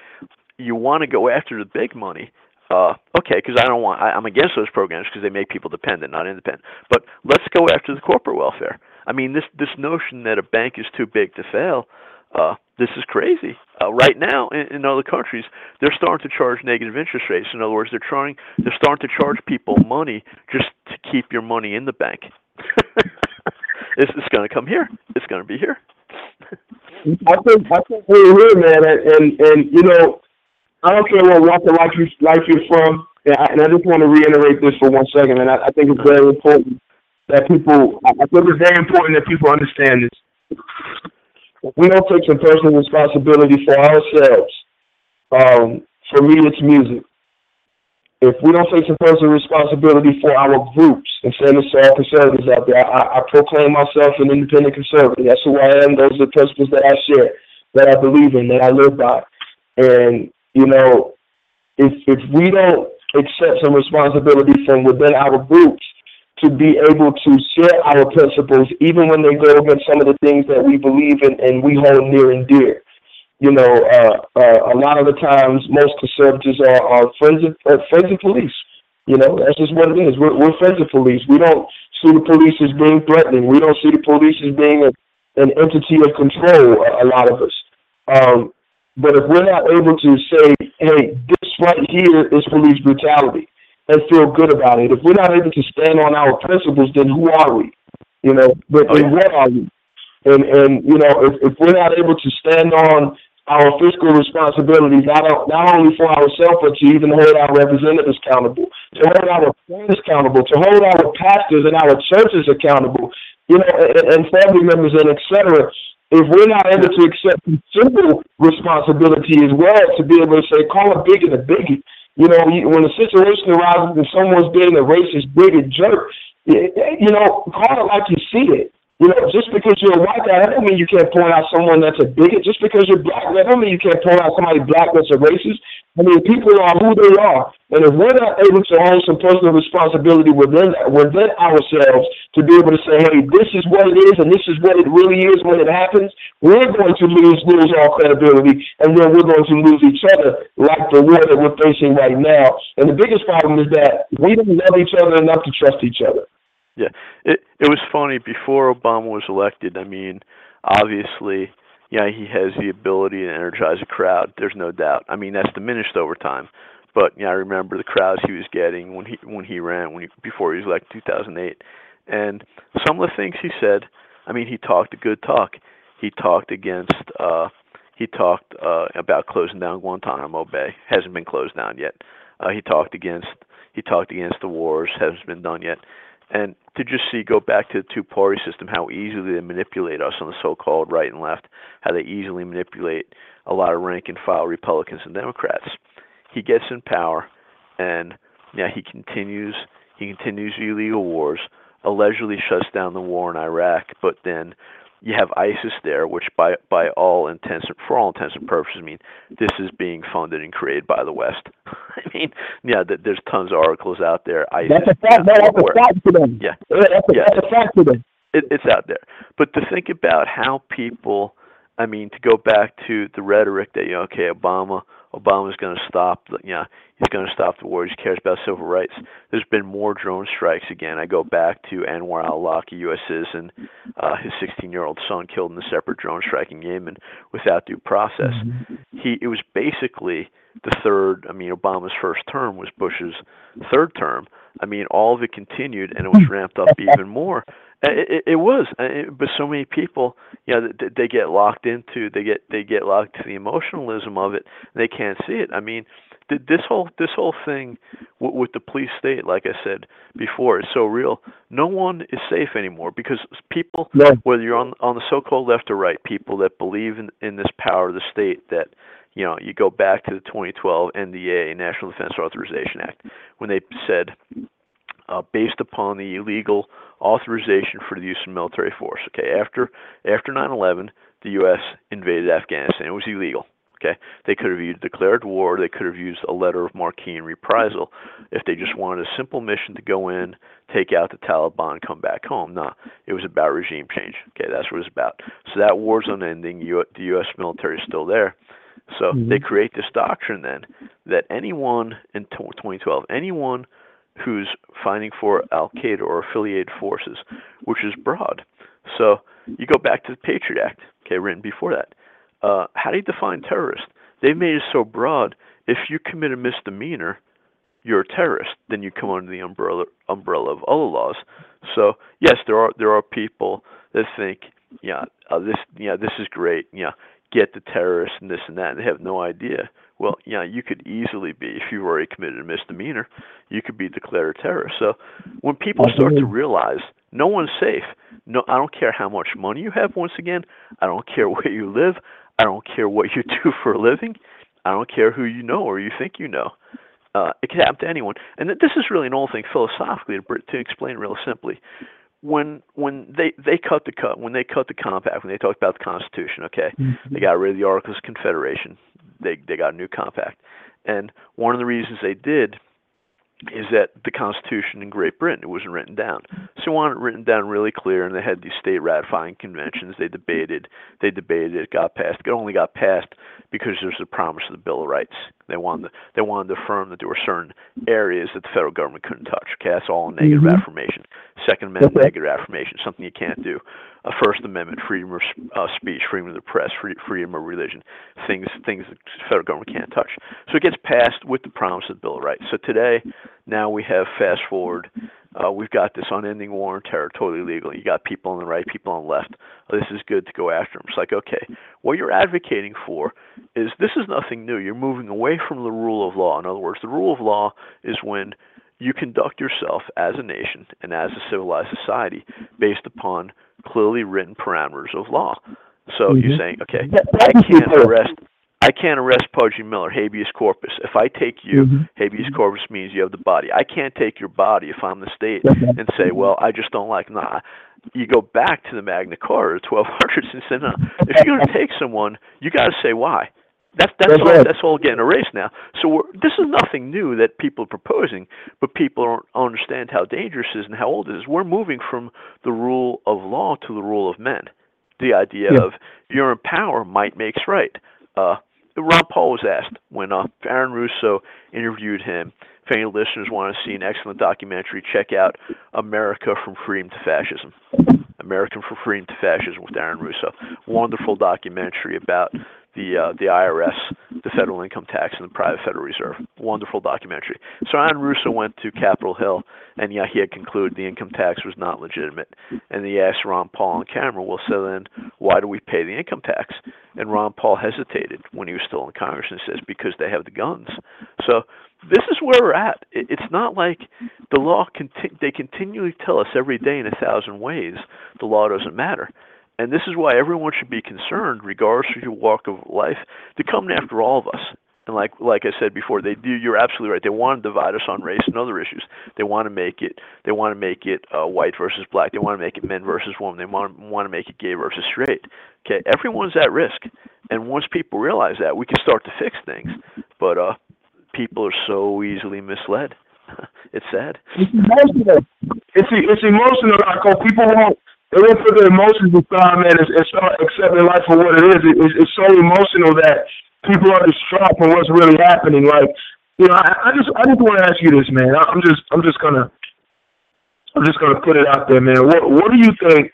you want to go after the big money, uh, okay, because I don't want I, I'm against those programs because they make people dependent, not independent. But let's go after the corporate welfare. I mean, this this notion that a bank is too big to fail uh, this is crazy. Uh, right now, in, in other countries, they're starting to charge negative interest rates. In other words, they're trying, they're starting to charge people money just to keep your money in the bank. it's, it's going to come here. It's going to be here. I think I think we're here, man, and, and and you know, I don't care what walk of life you life you're from, and I, and I just want to reiterate this for one second, and I, I think it's very important that people. I think it's very important that people understand this we don't take some personal responsibility for ourselves, um, for me, it's music. If we don't take some personal responsibility for our groups, and send this all conservatives out there, I, I proclaim myself an independent conservative. That's who I am. Those are the principles that I share, that I believe in, that I live by. And, you know, if, if we don't accept some responsibility from within our groups, to be able to share our principles, even when they go against some of the things that we believe in and we hold near and dear. You know, uh, uh, a lot of the times, most conservatives are, are friends of uh, friends of police. You know, that's just what it is. We're, we're friends of police. We don't see the police as being threatening. We don't see the police as being a, an entity of control. A, a lot of us. Um, but if we're not able to say, "Hey, this right here is police brutality," and feel good about it. If we're not able to stand on our principles, then who are we? You know, but oh, yeah. what are we? And and you know, if, if we're not able to stand on our fiscal responsibilities, not not only for ourselves, but to even hold our representatives accountable, to hold our friends accountable, to hold our pastors and our churches accountable, you know, and, and family members and etc. If we're not able to accept simple responsibility as well, to be able to say, call a bigot a bigot, you know, when a situation arises and someone's being a racist, bigot, jerk, you know, call it like you see it. You know, just because you're white that don't mean you can't point out someone that's a bigot. Just because you're black, that don't mean you can't point out somebody black that's a racist. I mean, people are who they are, and if we're not able to own some personal responsibility within within ourselves to be able to say, "Hey, this is what it is, and this is what it really is when it happens," we're going to lose lose all credibility, and then we're going to lose each other, like the war that we're facing right now. And the biggest problem is that we don't love each other enough to trust each other. Yeah, it it was funny before Obama was elected. I mean, obviously, yeah, he has the ability to energize a crowd. There's no doubt. I mean, that's diminished over time. But yeah, I remember the crowds he was getting when he when he ran when he before he was elected 2008, and some of the things he said. I mean, he talked a good talk. He talked against. uh he talked uh about closing down Guantanamo Bay. Hasn't been closed down yet. Uh he talked against he talked against the wars. Hasn't been done yet. And to just see go back to the two party system, how easily they manipulate us on the so called right and left, how they easily manipulate a lot of rank and file Republicans and Democrats. He gets in power and yeah, he continues he continues illegal wars, allegedly shuts down the war in Iraq, but then you have ISIS there, which by by all intents and for all intents and purposes mean this is being funded and created by the West. I mean, yeah, there's tons of articles out there. ISIS, that's a fact. that's a fact to them. Yeah, that's a, yeah. that's a fact to them. It, it's out there, but to think about how people, I mean, to go back to the rhetoric that you know, okay, Obama Obama's going to stop, the, you know, he's going to stop the war. He cares about civil rights. There's been more drone strikes again. I go back to Anwar al-Awlaki, U.S. citizen, uh, his 16-year-old son killed in a separate drone strike in Yemen without due process. Mm-hmm. He, it was basically the third. I mean, Obama's first term was Bush's third term. I mean, all of it continued, and it was ramped up even more. It, it, it was, it, but so many people, you know, they, they get locked into, they get they get locked to the emotionalism of it. They can't see it. I mean, this whole this whole thing with, with the police state, like I said before, is so real. No one is safe anymore because people, no. whether you're on on the so-called left or right, people that believe in in this power of the state that you know, you go back to the 2012 NDA, National Defense Authorization Act, when they said, uh, based upon the illegal authorization for the use of military force. Okay, after after 9/11, the U.S. invaded Afghanistan. It was illegal. Okay, they could have declared war. They could have used a letter of marque and reprisal if they just wanted a simple mission to go in, take out the Taliban, come back home. No, it was about regime change. Okay, that's what it was about. So that war's unending. The U.S. military is still there. So mm-hmm. they create this doctrine then that anyone in 2012, anyone who's fighting for Al Qaeda or affiliated forces, which is broad. So you go back to the Patriot Act, okay, written before that. Uh, how do you define terrorist? They've made it so broad. If you commit a misdemeanor, you're a terrorist. Then you come under the umbrella umbrella of other laws. So yes, there are there are people that think, yeah, uh, this yeah this is great. Yeah, get the terrorists and this and that. And they have no idea well, yeah, you could easily be, if you've already committed a misdemeanor, you could be declared a terrorist. So when people start to realize no one's safe, no, I don't care how much money you have. Once again, I don't care where you live. I don't care what you do for a living. I don't care who you know or you think you know. Uh, it can happen to anyone, and this is really an old thing philosophically to, to explain real simply when when they they cut the cut when they cut the compact when they talked about the Constitution, okay, mm-hmm. they got rid of the Articles of Confederation they they got a new compact. And one of the reasons they did is that the Constitution in Great Britain it wasn't written down. So they wanted it written down really clear, and they had these state ratifying conventions. They debated, they debated, it got passed. It only got passed because there was a promise of the Bill of Rights. They wanted they wanted to affirm that there were certain areas that the federal government couldn't touch. Okay, that's all a negative mm-hmm. affirmation. Second Amendment negative affirmation, something you can't do. A First Amendment, freedom of uh, speech, freedom of the press, free, freedom of religion, things things the federal government can't touch. So it gets passed with the promise of the Bill of Rights. So today, now we have fast forward uh, we've got this unending war on terror, totally legal. You got people on the right, people on the left. Oh, this is good to go after them. It's like, okay, what you're advocating for is this is nothing new. You're moving away from the rule of law. In other words, the rule of law is when you conduct yourself as a nation and as a civilized society based upon clearly written parameters of law. So mm-hmm. you're saying, okay, I can't arrest I can't arrest Pudgy Miller, habeas corpus. If I take you, mm-hmm. habeas corpus means you have the body. I can't take your body if I'm the state and say, well, I just don't like. Nah, you go back to the Magna Carta, the 1200s, and say, no, if you're going to take someone, you got to say why. That's that's, That's all. right. That's all getting erased now. So we're, this is nothing new that people are proposing, but people don't understand how dangerous it is and how old it is. We're moving from the rule of law to the rule of men. The idea Yeah. of you're in power, might makes right. Uh, Ron Paul was asked when uh, Aaron Russo interviewed him. If any listeners want to see an excellent documentary, check out America from Freedom to Fascism. American from Freedom to Fascism with Aaron Russo. Wonderful documentary about the uh, the IRS, the federal income tax, and the private Federal Reserve. Wonderful documentary. So Aaron Russo went to Capitol Hill, and yeah, he had concluded the income tax was not legitimate. And he asked Ron Paul on camera, "Well, so then why do we pay the income tax?" And Ron Paul hesitated when he was still in Congress and says, "Because they have the guns." So this is where we're at. It's not like the law conti- they continually tell us every day in a thousand ways the law doesn't matter. And this is why everyone should be concerned, regardless of your walk of life, to come after all of us. And like like I said before, they do. You're absolutely right. They want to divide us on race and other issues. They want to make it. They want to make it uh, white versus black. They want to make it men versus women. They want want to make it gay versus straight. Okay, everyone's at risk. And once people realize that, we can start to fix things. But uh, people are so easily misled. it's sad. It's emotional. It's it's emotional. Oh, people won't they won't put their emotions aside, man, and, and start accepting life for what it is. It, it's, it's so emotional that people are distraught from what's really happening. Like, you know, I, I just I just want to ask you this, man. I, I'm just I'm just gonna I'm just gonna put it out there, man. What what do you think?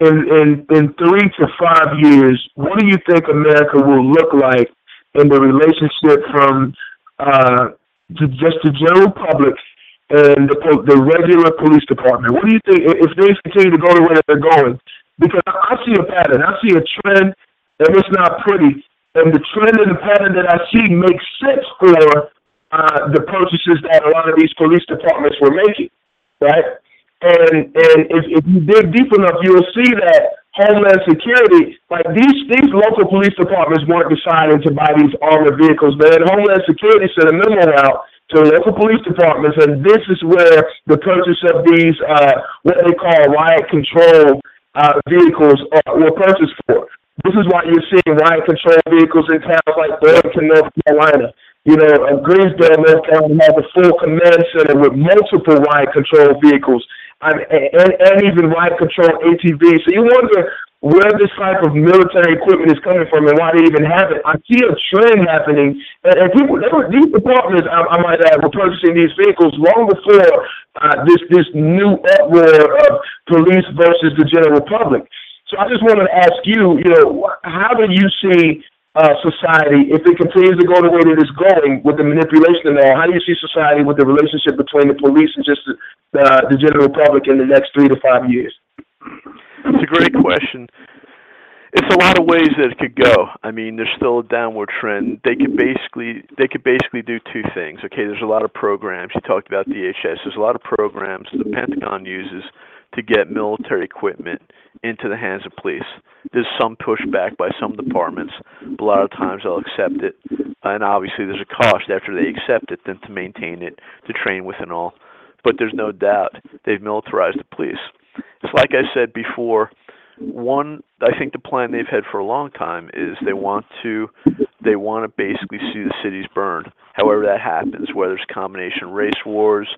In, in in three to five years, what do you think America will look like in the relationship from uh, to just the general public and the the regular police department. What do you think if things continue to go the way that they're going? Because I see a pattern, I see a trend, and it's not pretty. And the trend and the pattern that I see makes sense for uh, the purchases that a lot of these police departments were making, right? And and if, if you dig deep enough, you'll see that Homeland Security, like these these local police departments weren't deciding to buy these armored vehicles, man. Homeland Security sent a memo out to local police departments, and this is where the purchase of these uh, what they call riot control uh, vehicles are, were purchased for. This is why you're seeing riot control vehicles in towns like Burlington, North Carolina. You know, uh, Greensboro, North Carolina has a full command center with multiple riot control vehicles mean, and, and even riot control ATVs. So you wonder where this type of military equipment is coming from and why they even have it. I see a trend happening, and, and people, were, these departments, I, I might add, were purchasing these vehicles long before uh, this this new uproar of police versus the general public. So I just wanted to ask you, you know, how do you see uh, society if it continues to go the way that it's going with the manipulation and all? How do you see society with the relationship between the police and just the, the, the general public in the next three to five years? It's a great question. It's a lot of ways that it could go. I mean, there's still a downward trend. They could basically they could basically do two things. Okay, there's a lot of programs. You talked about DHS. There's a lot of programs the Pentagon uses to get military equipment into the hands of police. There's some pushback by some departments, but a lot of times they'll accept it. And obviously, there's a cost after they accept it, then to maintain it, to train with and all. But there's no doubt they've militarized the police. It's like I said before. One, I think the plan they've had for a long time is they want to, they want to basically see the cities burn. However that happens, whether it's combination race wars,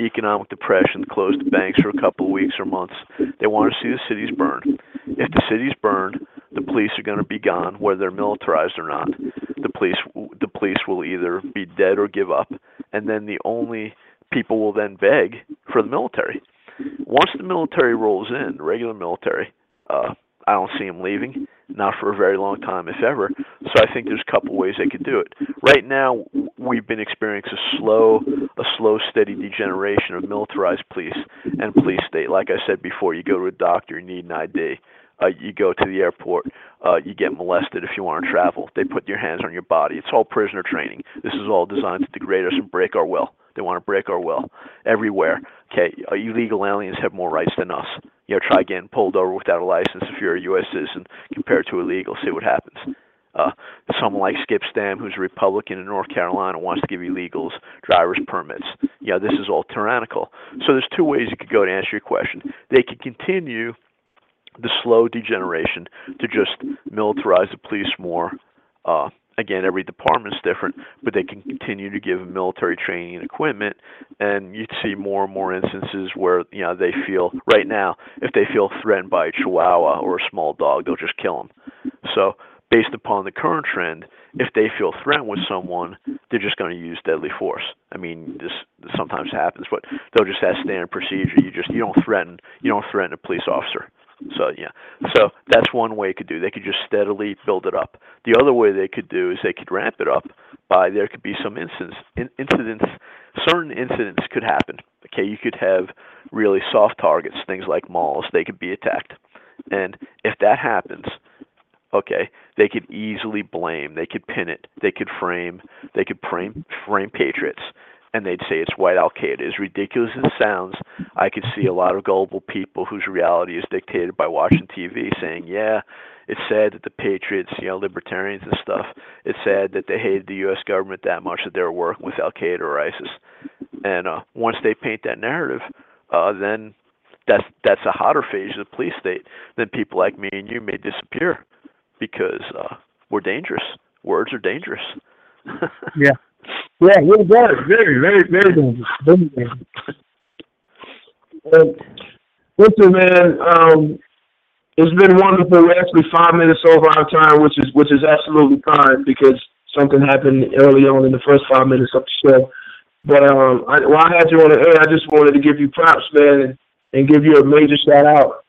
economic depression, close the banks for a couple of weeks or months. They want to see the cities burn. If the cities burn, the police are going to be gone, whether they're militarized or not. The police, the police will either be dead or give up, and then the only people will then beg for the military. Once the military rolls in, regular military, uh, I don't see them leaving, not for a very long time, if ever. So I think there's a couple ways they could do it. Right now, we've been experiencing a slow, a slow, steady degeneration of militarized police and police state. Like I said before, you go to a doctor, you need an ID. Uh, you go to the airport, uh, you get molested if you want to travel. They put your hands on your body. It's all prisoner training. This is all designed to degrade us and break our will. They want to break our will everywhere. Okay, uh, illegal aliens have more rights than us. You know, try getting pulled over without a license if you're a U.S. citizen compared to illegal. See what happens. Uh, someone like Skip Stam, who's a Republican in North Carolina, wants to give illegals driver's permits. Yeah, this is all tyrannical. So there's two ways you could go to answer your question. They could continue the slow degeneration to just militarize the police more. Uh, again, every department's different, but they can continue to give military training and equipment, and you'd see more and more instances where you know they feel right now if they feel threatened by a Chihuahua or a small dog, they'll just kill them. So based upon the current trend, if they feel threatened with someone, they're just going to use deadly force. I mean, this, this sometimes happens, but they'll just have standard procedure. You just you don't threaten you don't threaten a police officer. So yeah, so that's one way they could do. They could just steadily build it up. The other way they could do is they could ramp it up by there could be some incidents. In, incidents, certain incidents could happen. Okay, you could have really soft targets, things like malls. They could be attacked, and if that happens, okay, they could easily blame, they could pin it, they could frame, they could frame frame patriots, and they'd say it's white Al Qaeda. As ridiculous as it sounds, I could see a lot of gullible people whose reality is dictated by watching TV saying, "Yeah, it's sad that the patriots, you know, libertarians and stuff, it's sad that they hated the U.S. government that much that they were working with Al Qaeda or ISIS." And uh, once they paint that narrative, uh, then that's that's a hotter phase of the police state. Then people like me and you may disappear because uh, we're dangerous. Words are dangerous. yeah. Yeah, really very, very, very, very dangerous. Very dangerous. Listen, man, um, it's been wonderful. We're actually five minutes over our time, which is which is absolutely fine because something happened early on in the first five minutes of the show. But um, I, while I had you on the air, I just wanted to give you props, man, and, and give you a major shout out.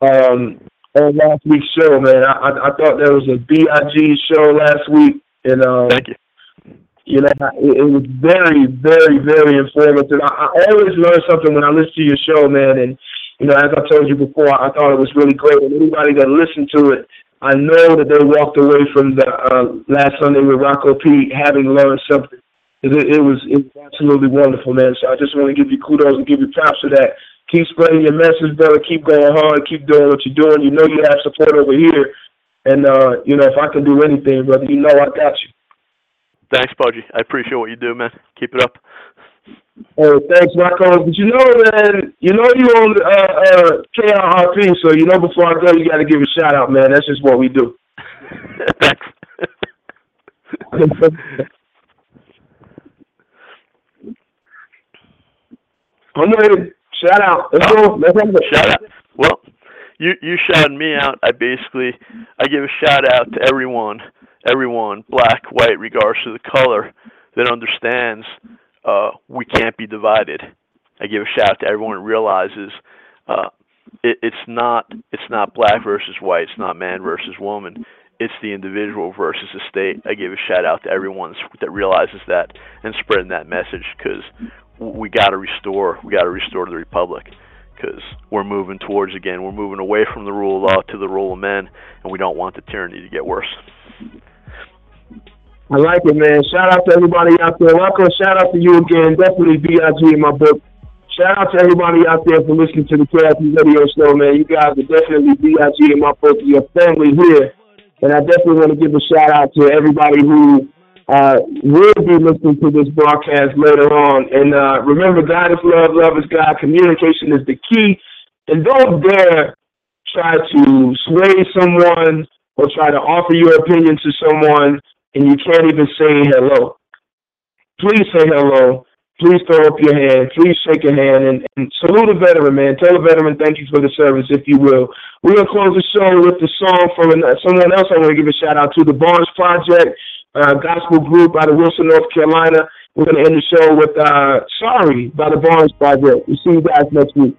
Um, on last week's show, man. I, I, thought there was a BIG show last week, and um, thank you. You know, it, it was very, very, very informative. I, I always learn something when I listen to your show, man. And you know, as I told you before, I thought it was really great. And anybody that listened to it, I know that they walked away from the uh, last Sunday with Rocco P having learned something. It, it was it was absolutely wonderful, man. So I just want to give you kudos and give you props for that keep spreading your message, brother. Keep going hard. Keep doing what you're doing. You know you have support over here. And, uh, you know, if I can do anything, brother, you know I got you. Thanks, Pudgy. I appreciate what you do, man. Keep it up. Oh, thanks, Marco. But you know, man, you know you on uh, uh, KIRP, so you know before I go, you got to give a shout out, man. That's just what we do. thanks. I'm ready. Shout out. Let's go. Let's go. Shout out. Well, you you shouted me out. I basically I give a shout out to everyone, everyone, black, white, regardless of the color, that understands uh, we can't be divided. I give a shout out to everyone that realizes uh, it, it's not it's not black versus white. It's not man versus woman. It's the individual versus the state. I give a shout out to everyone that realizes that and spreading that message because we got to restore we got to restore the republic because we're moving towards again we're moving away from the rule of law to the rule of men and we don't want the tyranny to get worse I like it man. Shout out to everybody out there. Welcome shout out to you again. Definitely BIG in my book. Shout out to everybody out there for listening to the KIRP radio show man. You guys are definitely BIG in my book. Your family here. And I definitely want to give a shout out to everybody who uh, will be listening to this broadcast later on. And uh, remember, God is love, love is God. Communication is the key. And don't dare try to sway someone or try to offer your opinion to someone and you can't even say hello. Please say hello. Please throw up your hand. Please shake a hand and, and salute a veteran, man. Tell a veteran thank you for the service, if you will. We're going to close the show with the song from someone else I want to give a shout out to, the Barnes Project uh, gospel group out of Wilson, North Carolina. We're going to end the show with uh, Sorry by the Barnes Project. We'll see you guys next week.